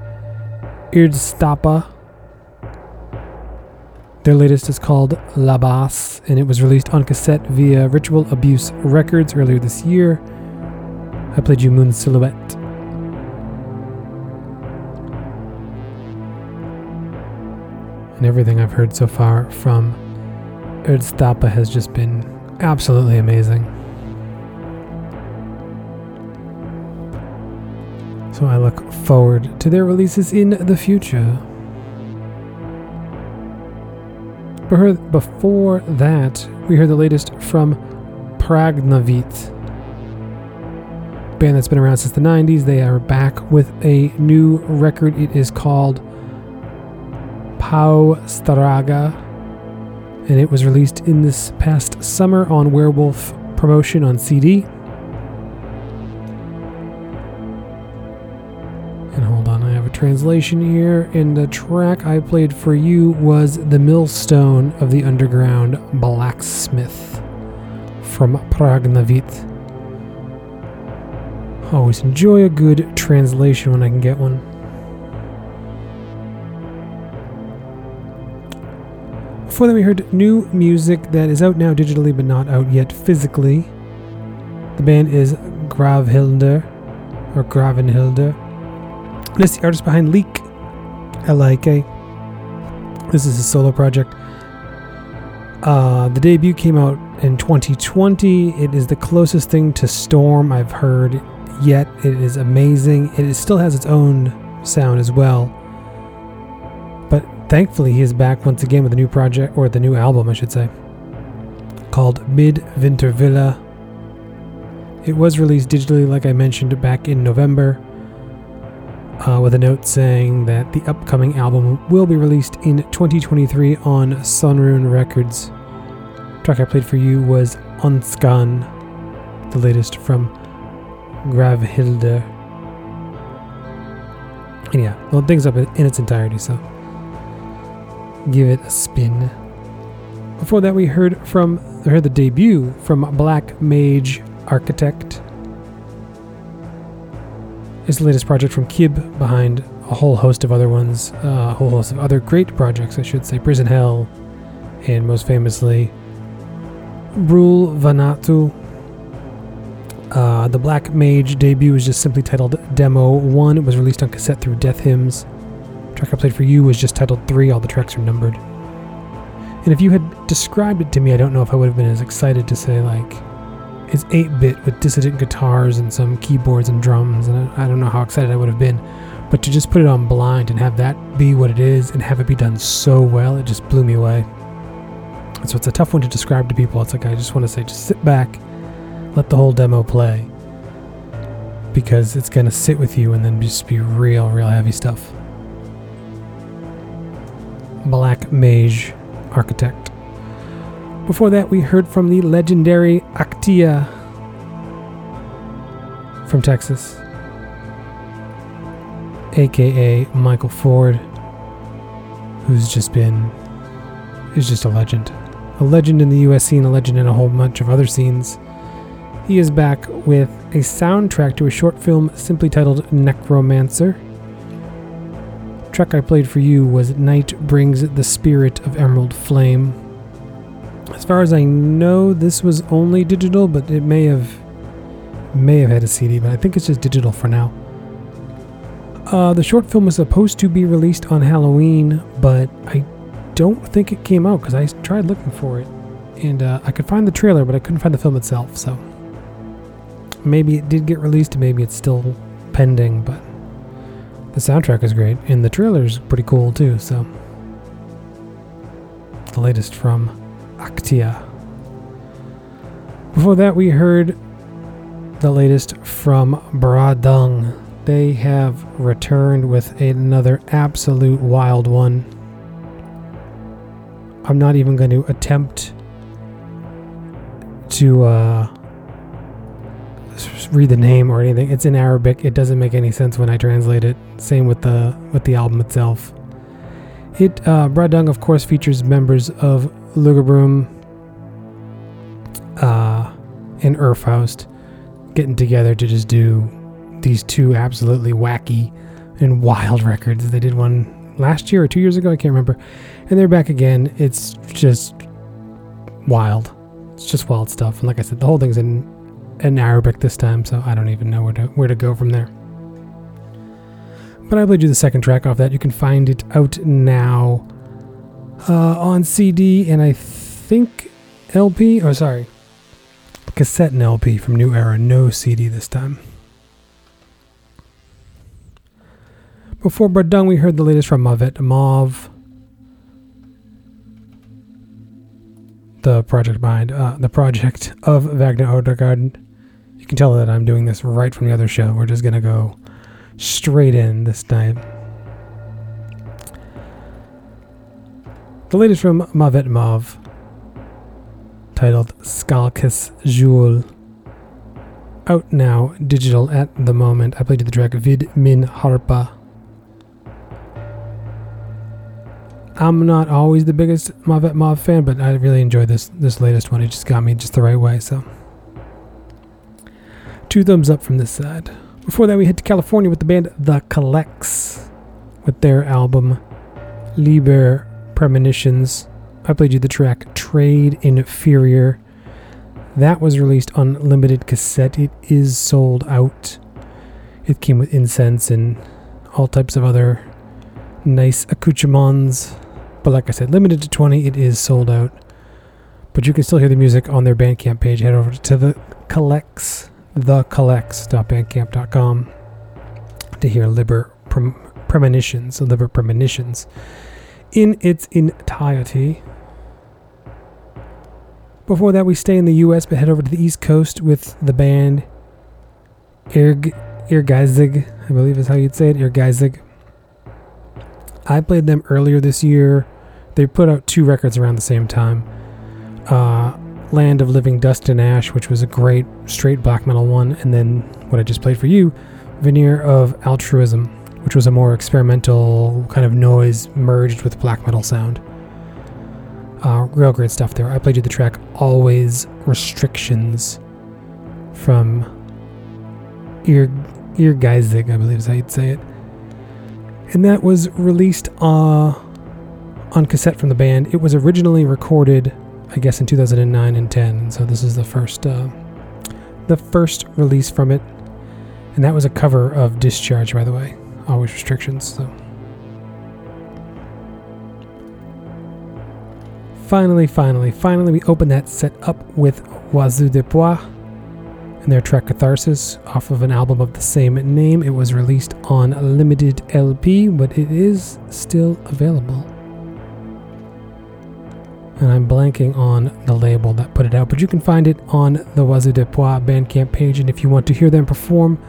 Irdstapa. Their latest is called La Basse, and it was released on cassette via Ritual Abuse Records earlier this year. I played you Moon Silhouette. and everything I've heard so far from Erdstapa has just been absolutely amazing. So I look forward to their releases in the future. Before that, we heard the latest from Pragnavit, band that's been around since the 90s. They are back with a new record. It is called Pau Staraga, and it was released in this past summer on Werewolf Promotion on CD. Translation here, and the track I played for you was The Millstone of the Underground Blacksmith from Pragnavit. Always enjoy a good translation when I can get one. Before that, we heard new music that is out now digitally but not out yet physically. The band is Gravhilder, or Gravenhilder. It's the artist behind Leak, L I K. This is a solo project. Uh, the debut came out in 2020. It is the closest thing to Storm I've heard yet. It is amazing. It is- still has its own sound as well. But thankfully, he is back once again with a new project, or the new album, I should say, called Mid Winter Villa. It was released digitally, like I mentioned, back in November, uh, with a note saying that the upcoming album will be released in 2023 on Sunrune Records. track I played for you was Onskan, the latest from Gravhilde. And yeah, well, things up in its entirety, so give it a spin. Before that, we heard from heard the debut from Black Mage Architect. It's the latest project from Kib, behind a whole host of other ones, uh, a whole host of other great projects, I should say. Prison Hell, and most famously, Rule Vanatu. Uh, the Black Mage debut was just simply titled Demo 1. It was released on cassette through Death Hymns. The track I played for you was just titled 3. All the tracks are numbered. And if you had described it to me, I don't know if I would have been as excited to say, like, it's 8 bit with dissident guitars and some keyboards and drums, and I, don't know how excited I would have been. But to just put it on blind and have that be what it is and have it be done so well, it just blew me away. So it's a tough one to describe to people. It's like I just want to say, just sit back, let the whole demo play, because it's gonna sit with you and then just be real, real heavy stuff. Black Mage Architect. Before that, we heard from the legendary Akhtya from Texas, aka Michael Ford, who's just been is just a legend. A legend in the US scene, a legend in a whole bunch of other scenes. He is back with a soundtrack to a short film simply titled Necromancer. track I played for you was Night Brings the Spirit of Emerald Flame. As far as I know, this was only digital, but it may have may have had a CD, but I think it's just digital for now. Uh, the short film was supposed to be released on Halloween, but I don't think it came out because I tried looking for it, and uh, I could find the trailer, but I couldn't find the film itself. So maybe it did get released, maybe it's still pending, but the soundtrack is great, and the trailer's pretty cool too. So the latest from Akhtya. Before that, we heard the latest from Bradung. They have returned with another absolute wild one. I'm not even going to attempt to uh, read the name or anything. It's in Arabic. It doesn't make any sense when I translate it. Same with the with the album itself. It uh, Bradung, of course, features members of Lugubrum uh, and Urfaust getting together to just do these two absolutely wacky and wild records. They did one last year or two years ago, I can't remember. And they're back again. It's just wild. It's just wild stuff. And like I said, the whole thing's in in Arabic this time, so I don't even know where to where to go from there. But I played you the second track off that. You can find it out now uh, on CD and I think LP. Or sorry, cassette and LP from New Era. No CD this time. Before Bradung, we heard the latest from Mavet Mauve. The project behind uh, the project of Wagner Odegaard. You can tell that I'm doing this right from the other show. We're just gonna go straight in this time. The latest from Mavet Mav, titled Skalkis Jewel. Out now, digital at the moment. I played the track Vid Min Harpa. I'm not always the biggest Mavet Mav fan, but I really enjoyed this this latest one. It just got me just the right way, so. Two thumbs up from this side. Before that, we head to California with the band The Collects with their album Liber Premonitions. I played you the track Trade Inferior. That was released on limited cassette. It is sold out. It came with incense and all types of other nice accoutrements. But like I said, limited to 20, it is sold out. But you can still hear the music on their Bandcamp page. Head over to the collects, thecollects.bandcamp.com to hear Liber Prem- Premonitions, Liber Premonitions in its entirety. Before that, we stay in the US but head over to the East Coast with the band Irg Irgeizig, I believe is how you'd say it, Irgeizig. I played them earlier this year. They put out two records around the same time. Uh, Land of Living Dust and Ash, which was a great straight black metal one, and then what I just played for you, Veneer of Altruism, which was a more experimental kind of noise merged with black metal sound. Uh, real great stuff there. I played you the track Always Restrictions from Ear Eargeizig, I believe is how you'd say it. And that was released uh, on cassette from the band. It was originally recorded, I guess, in 2009 and 10. And so this is the first, uh, the first release from it. And that was a cover of Discharge, by the way. Always Restrictions. So. Finally, finally, finally, we open that set up with Oiseau de Bois and their track Catharsis off of an album of the same name. It was released on a limited LP, but it is still available. And I'm blanking on the label that put it out, but you can find it on the Oiseau de Bois Bandcamp page. And if you want to hear them perform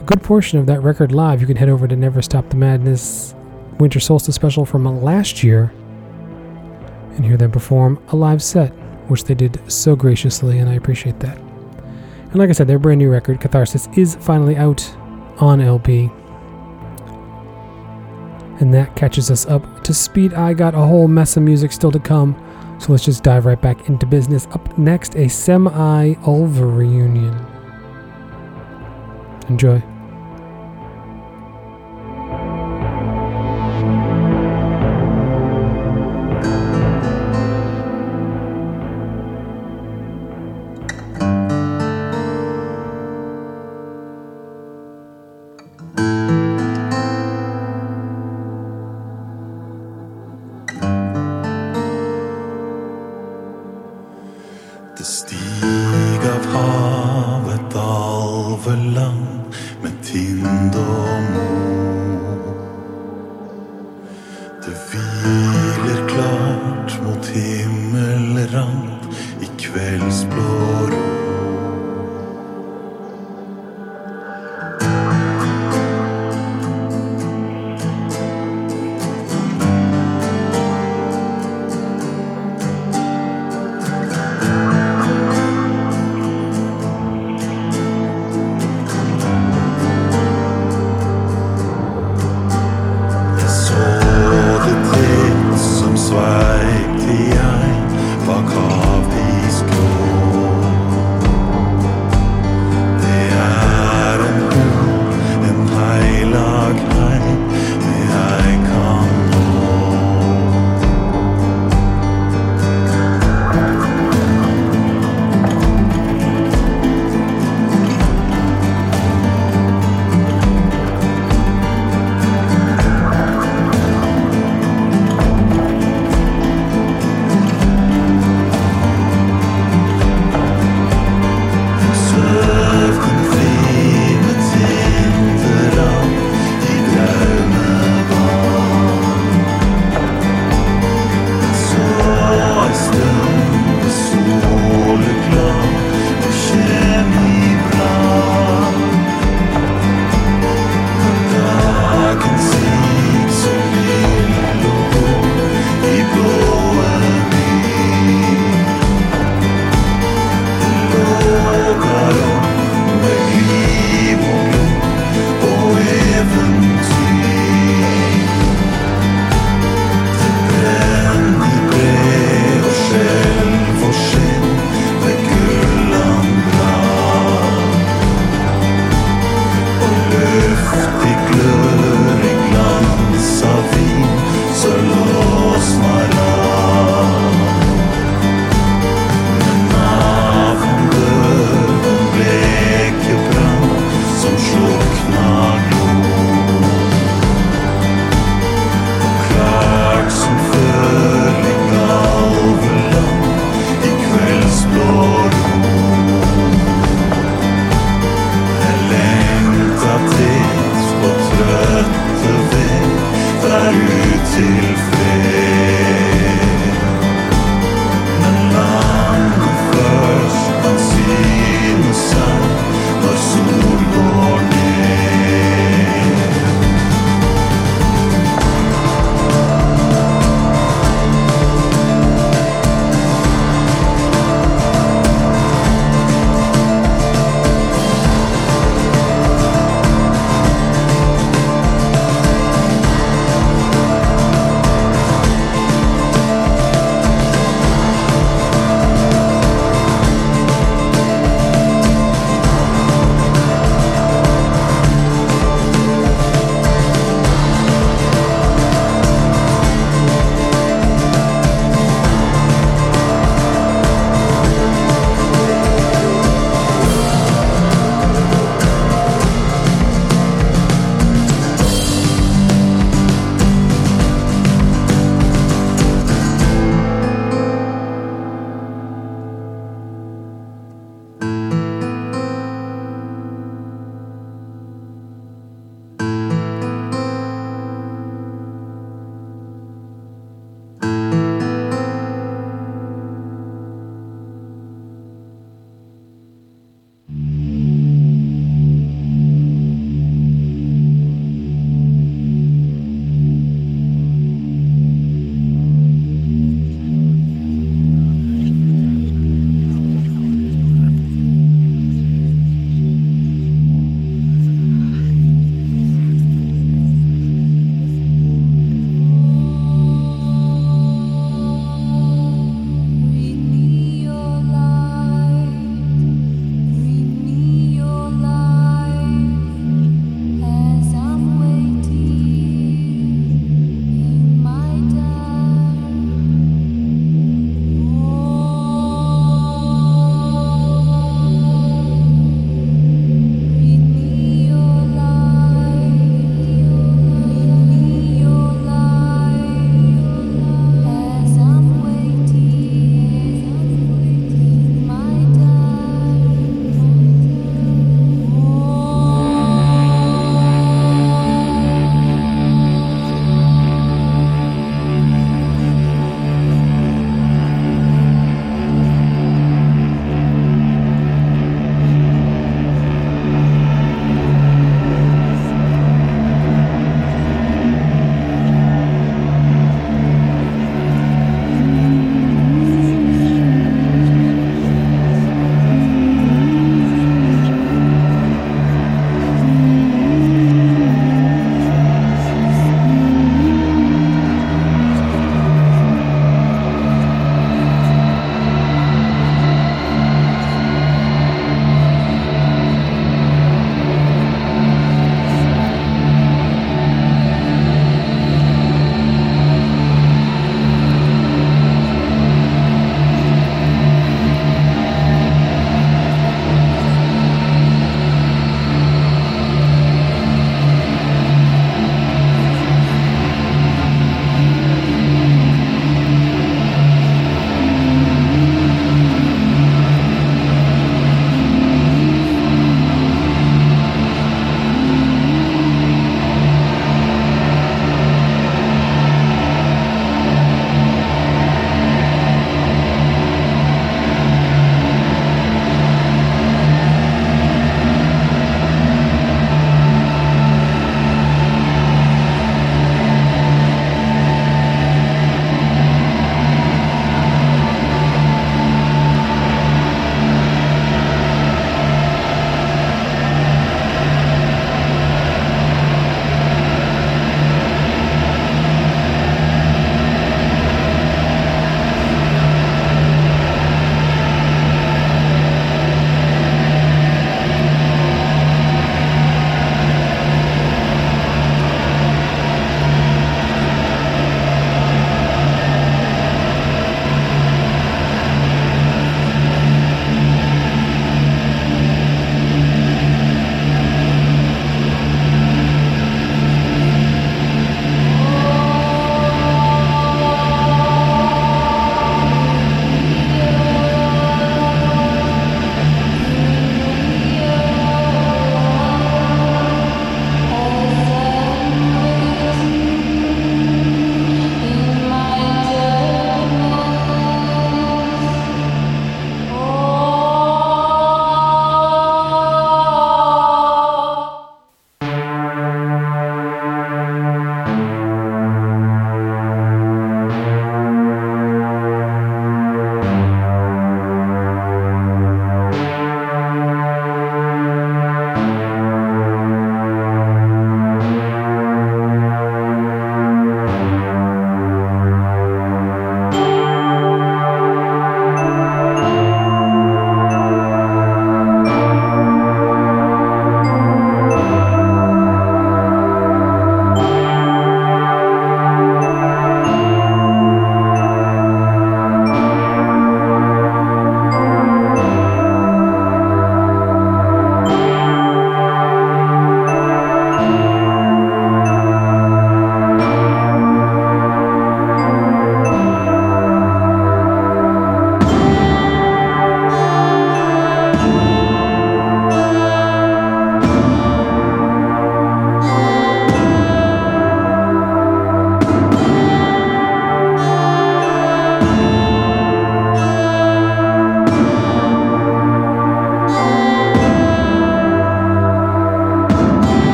a good portion of that record live, you can head over to Never Stop the Madness Winter Solstice special from last year and hear them perform a live set, which they did so graciously, and I appreciate that. And like I said, their brand new record, Catharsis, is finally out on LP. And that catches us up to speed. I got a whole mess of music still to come, so let's just dive right back into business. Up next, a semi Ulver reunion. Enjoy.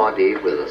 Body with a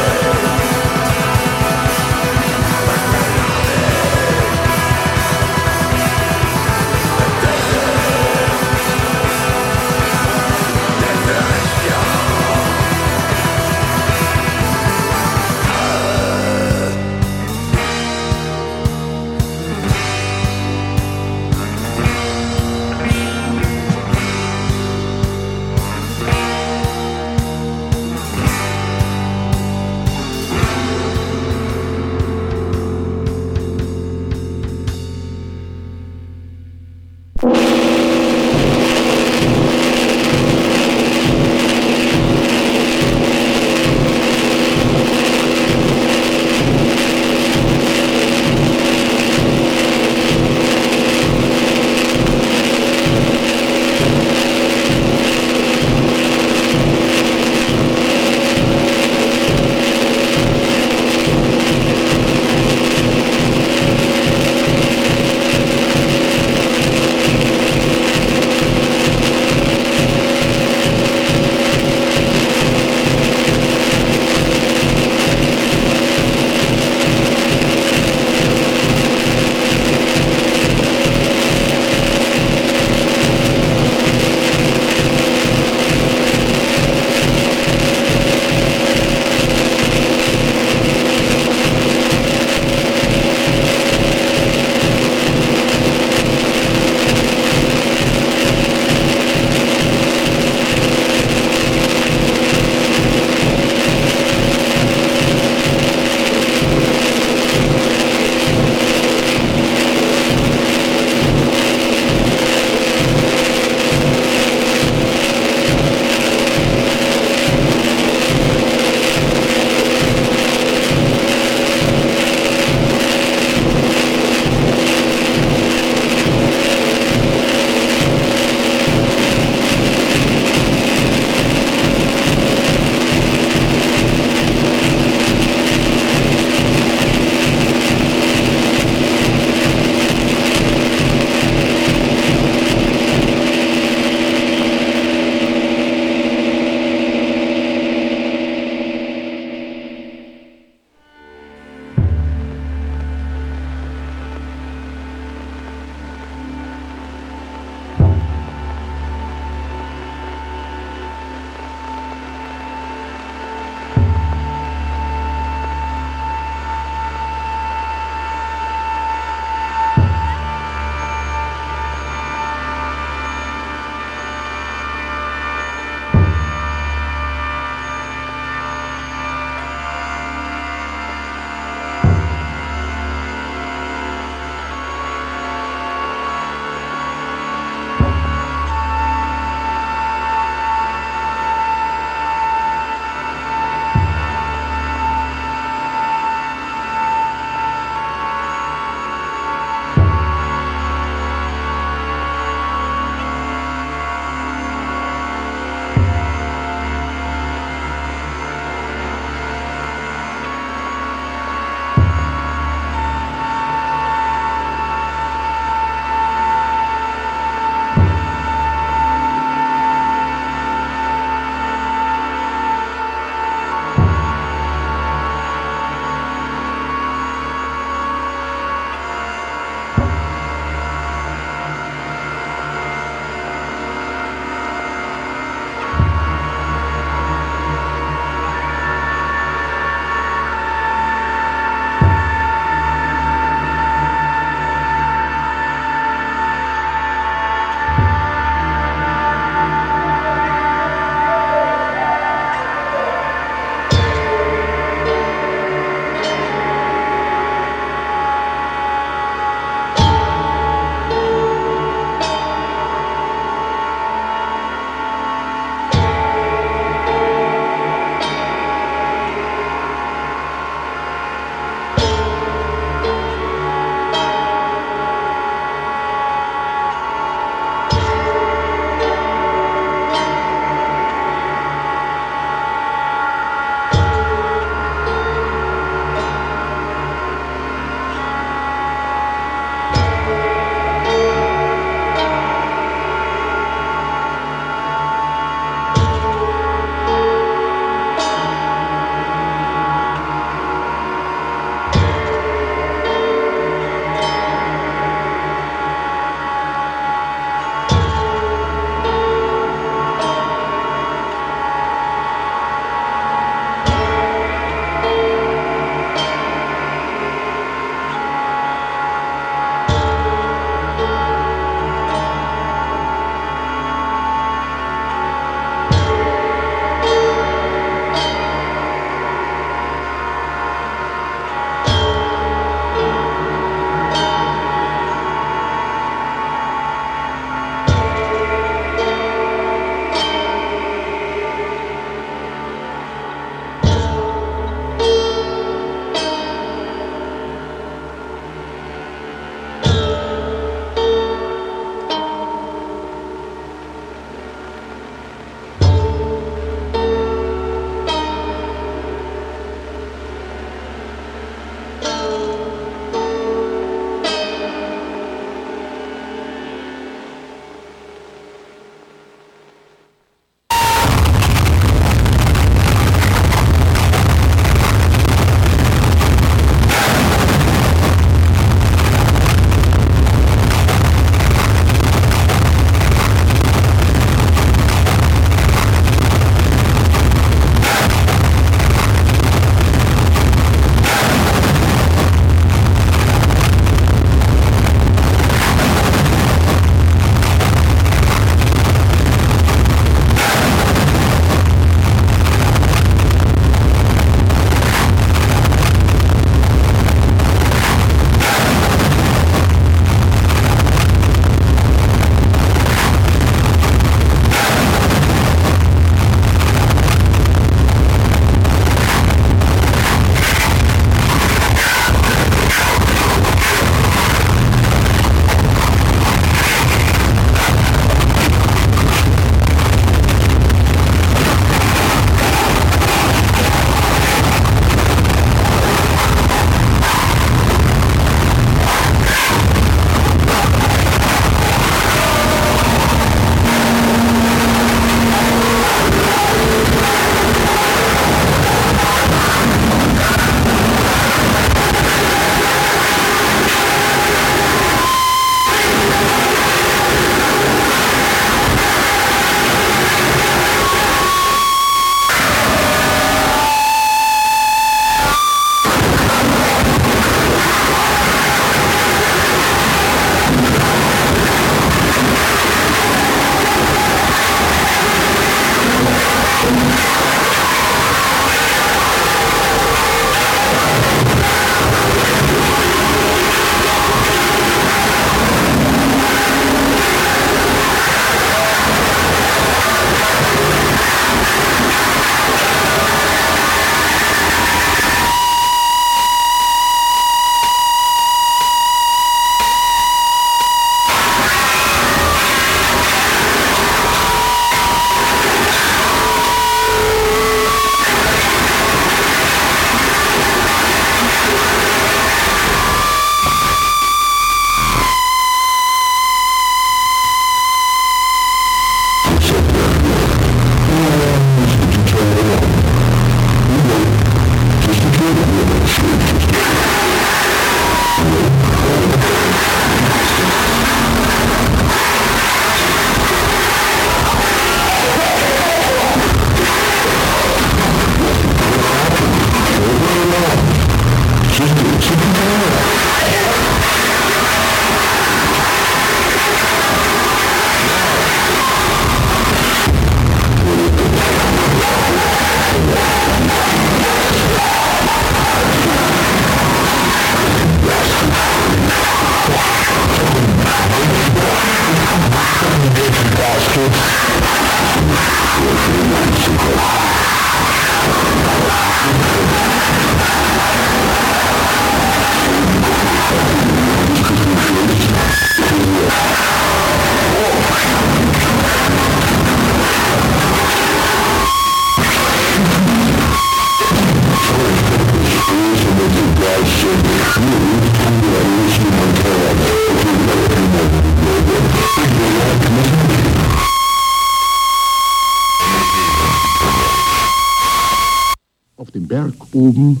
oben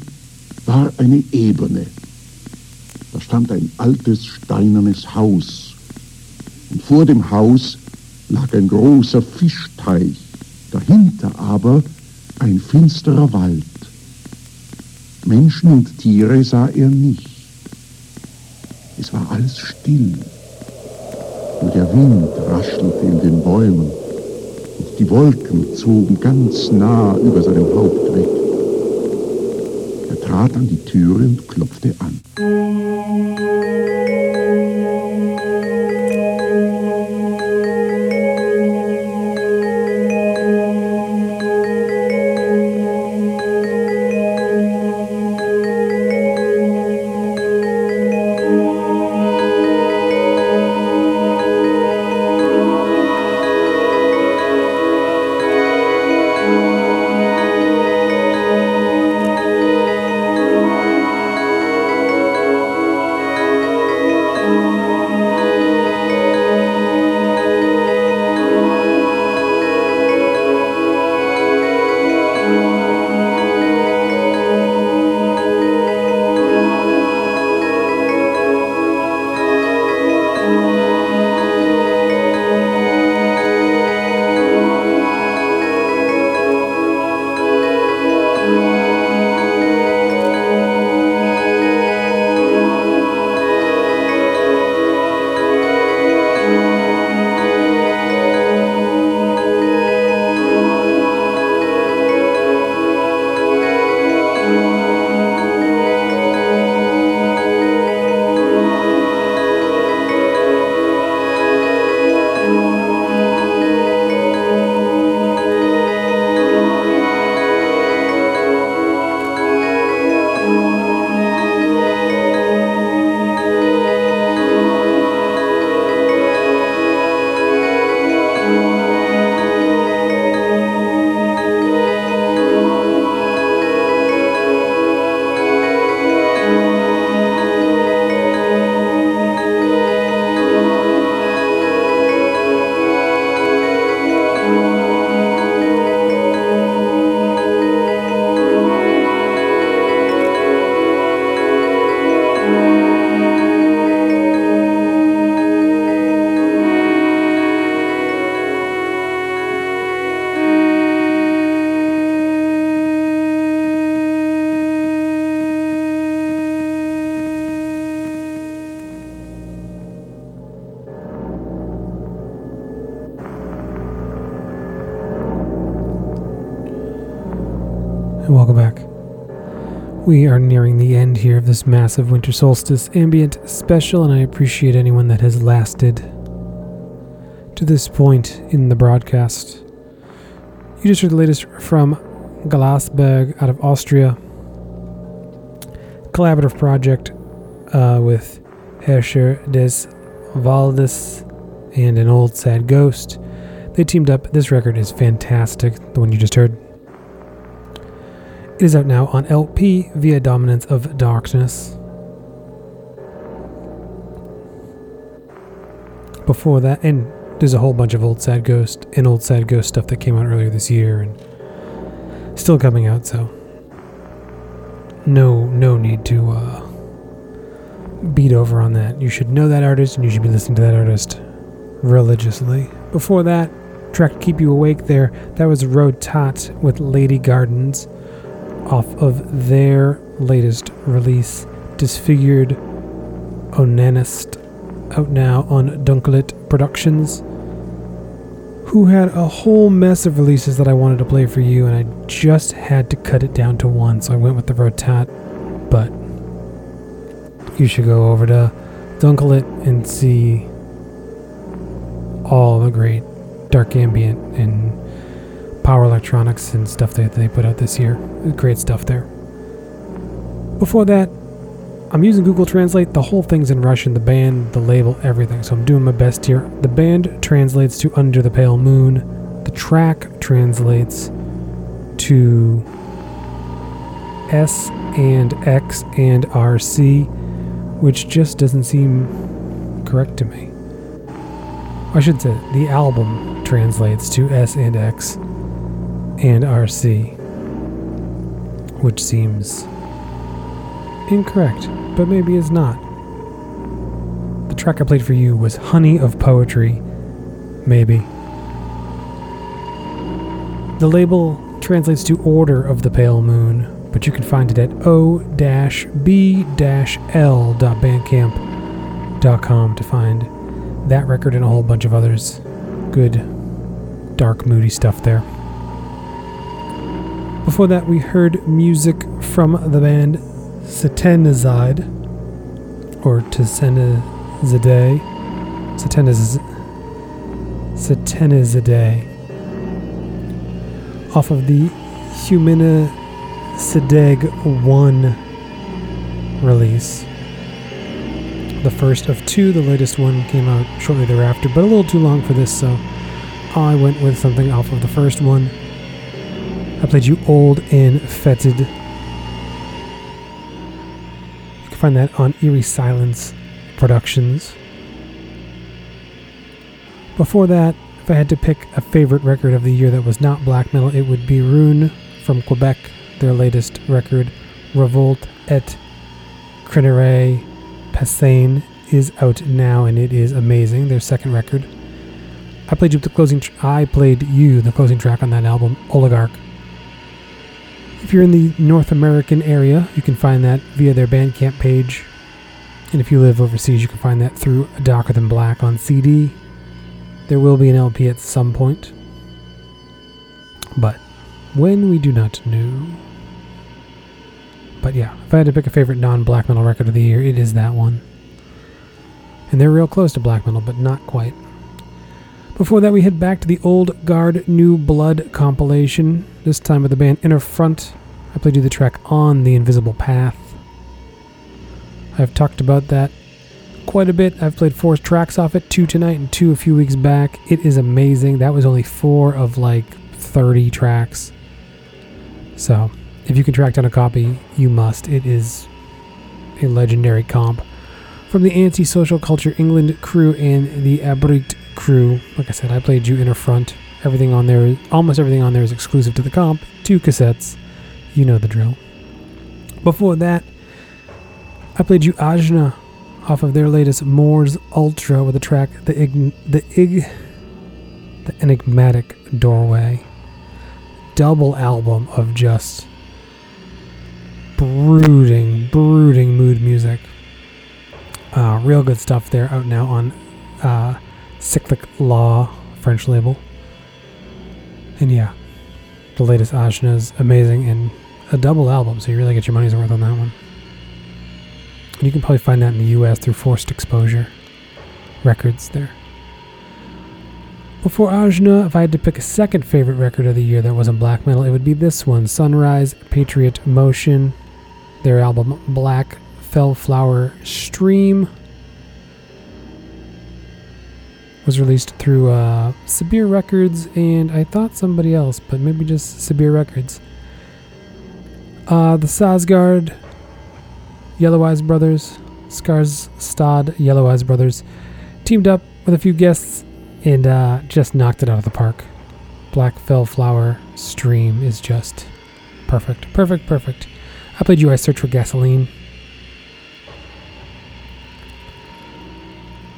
war eine Ebene. Da stand ein altes steinernes Haus. Und vor dem Haus lag ein großer Fischteich, dahinter aber ein finsterer Wald. Menschen und Tiere sah er nicht. Es war alles still. Nur der Wind raschelte in den Bäumen und die Wolken zogen ganz nah über seinem Haupt weg. Trat an die Türe und klopfte an. We are nearing the end here of this massive winter solstice ambient special, and I appreciate anyone that has lasted to this point in the broadcast. You just heard the latest from Glasberg out of Austria. Collaborative project uh, with Herrscher des Waldes and an old sad ghost. They teamed up. This record is fantastic, the one you just heard. It is out now on LP via Dominance of Darkness. Before that, and there's a whole bunch of Old Sad Ghost and Old Sad Ghost stuff that came out earlier this year and still coming out, so no no need to uh, beat over on that. You should know that artist and you should be listening to that artist religiously. Before that, track to keep you awake there, that was Road Tot with Lady Gardens off of their latest release, Disfigured Onanist, out now on Dunkelheit Productions, who had a whole mess of releases that I wanted to play for you, and I just had to cut it down to one, so I went with the Rotat. But you should go over to Dunkelheit and see all the great dark ambient and power electronics and stuff that they put out this year. Great stuff there. Before that, I'm using Google Translate. The whole thing's in Russian, the band, the label, everything. So I'm doing my best here. The band translates to Under the Pale Moon. The track translates to S and X and RC, which just doesn't seem correct to me. I should say the album translates to S and X and RC, which seems incorrect, but maybe is not. The track I played for you was Honey of Poetry, maybe. The label translates to Order of the Pale Moon, but you can find it at o-b-l.bandcamp.com to find that record and a whole bunch of others. Good, dark, moody stuff there. Before that, we heard music from the band Satanizide, or Tasenizade. Sataniz-. Off of the Humina Sedeg 1 release. The first of two, the latest one came out shortly thereafter, but a little too long for this, so I went with something off of the first one. I played you Old and Fetid. You can find that on Eerie Silence Productions. Before that, if I had to pick a favorite record of the year that was not black metal, it would be Rune from Quebec, their latest record, Revolt et Crinere Passain, is out now and it is amazing. Their second record. I played you the closing. Tr- I played you the closing track on that album, Oligarch. If you're in the North American area, you can find that via their Bandcamp page. And if you live overseas, you can find that through Darker Than Black on CD. There will be an LP at some point. But when we do not know. But yeah, if I had to pick a favorite non black metal record of the year, it is that one. And they're real close to black metal, but not quite. Before that, we head back to the Old Guard New Blood compilation, this time with the band Inner Front. I played you the track On the Invisible Path. I've talked about that quite a bit. I've played four tracks off it, two tonight and two a few weeks back. It is amazing. That was only four of like 30 tracks. So, if you can track down a copy, you must. It is a legendary comp. From the Anti-Social Culture England crew and the Abricht crew, like I said, I played you Inner Front. Everything on there, almost everything on there is exclusive to the comp. Two cassettes. You know the drill. Before that, I played you Ajna off of their latest Moors Ultra with the track the Ig- the Ig the Enigmatic Doorway. Double album of just brooding, brooding mood music. Uh, real good stuff there out now on uh, Cyclic Law French label. And yeah, the latest Ajna is amazing and a double album, so you really get your money's worth on that one. And you can probably find that in the US through Forced Exposure Records there. Before Ajna, if I had to pick a second favorite record of the year that wasn't black metal, it would be this one Sunrise Patriot Motion, their album Black Fellflower Stream. Was released through uh, Sibir Records and I thought somebody else, but maybe just Sibir Records. Uh, the Skarstad Yellow Eyes Brothers, Skarstad Yellow Eyes Brothers, teamed up with a few guests and uh, just knocked it out of the park. Black Fell Flower Stream is just perfect, perfect, perfect. I played you I Search for Gasoline.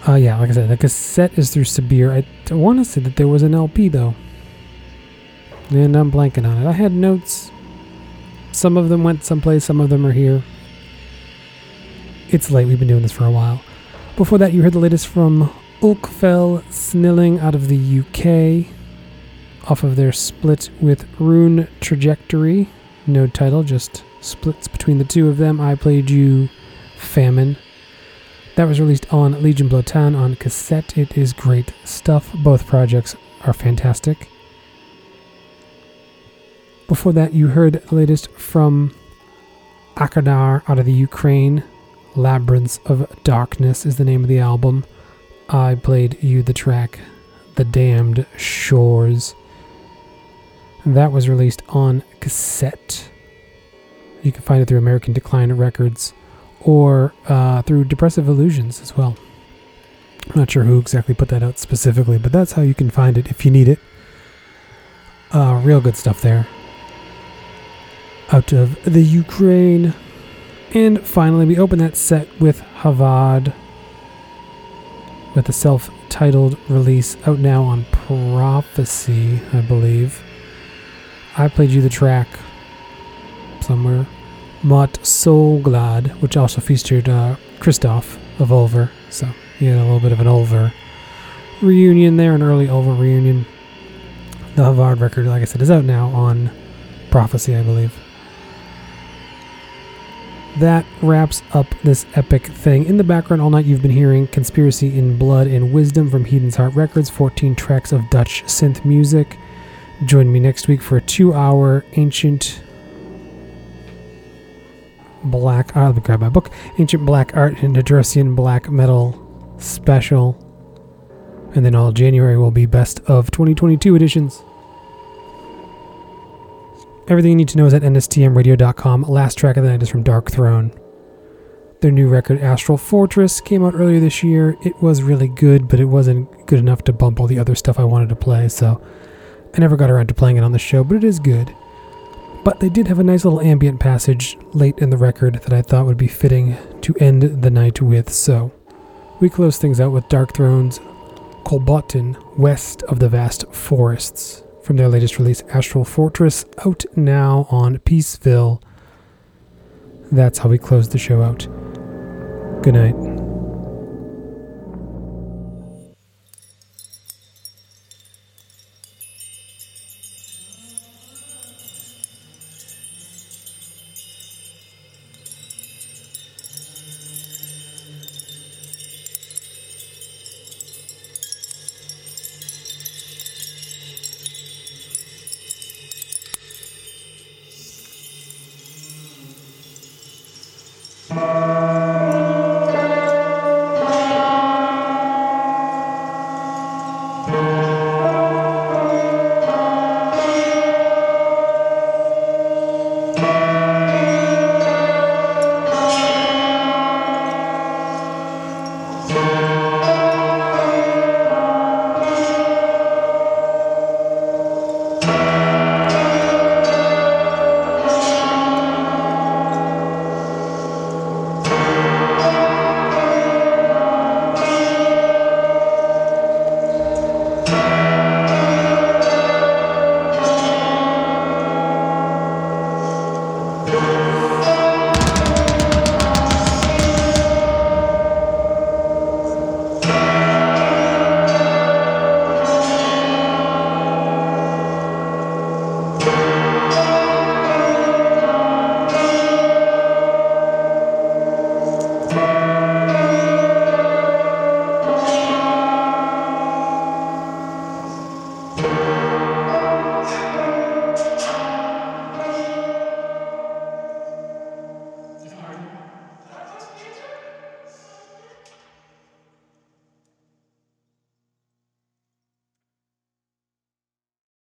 Uh, yeah, like I said, the cassette is through Sibir. I want to say that there was an LP though. And I'm blanking on it. I had notes. Some of them went someplace, some of them are here. It's late, we've been doing this for a while. Before that, you heard the latest from Ulkfell Snilling out of the UK, off of their split with Rune Trajectory. No title, just splits between the two of them. I played you Famine. That was released on Legion Blotan on cassette. It is great stuff. Both projects are fantastic. Before that, you heard the latest from Akadar out of the Ukraine. Labyrinths of Darkness is the name of the album. I played you the track The Damned Shores. That was released on cassette. You can find it through American Decline Records or uh, through Depressive Illusions as well. I'm not sure who exactly put that out specifically, but that's how you can find it if you need it. Uh, real good stuff there. out of the Ukraine. And finally, we open that set with Havard with the self titled release out now on Prophecy, I believe. I played you the track somewhere. Mott Soul Glad, which also featured uh, Christoph of Ulver. So you had a little bit of an Ulver reunion there, an early Ulver reunion. The Havard record, like I said, is out now on Prophecy, I believe. That wraps up this epic thing. In the background all night, you've been hearing Conspiracy in Blood and Wisdom from Heathen's Heart Records, 14 tracks of Dutch synth music. Join me next week for a two hour ancient black art. Let me grab my book. Ancient Black Art and Nidrosian Black Metal special. And then all January will be best of 2022 editions. Everything you need to know is at nstmradio.com. Last track of the night is from Darkthrone. Their new record, Astral Fortress, came out earlier this year. It was really good, but it wasn't good enough to bump all the other stuff I wanted to play, so I never got around to playing it on the show, but it is good. But they did have a nice little ambient passage late in the record that I thought would be fitting to end the night with, so we close things out with Dark Throne's Kolbotn, West of the Vast Forests from their latest release, Astral Fortress, out now on Peaceville. That's how we close the show out. Good night.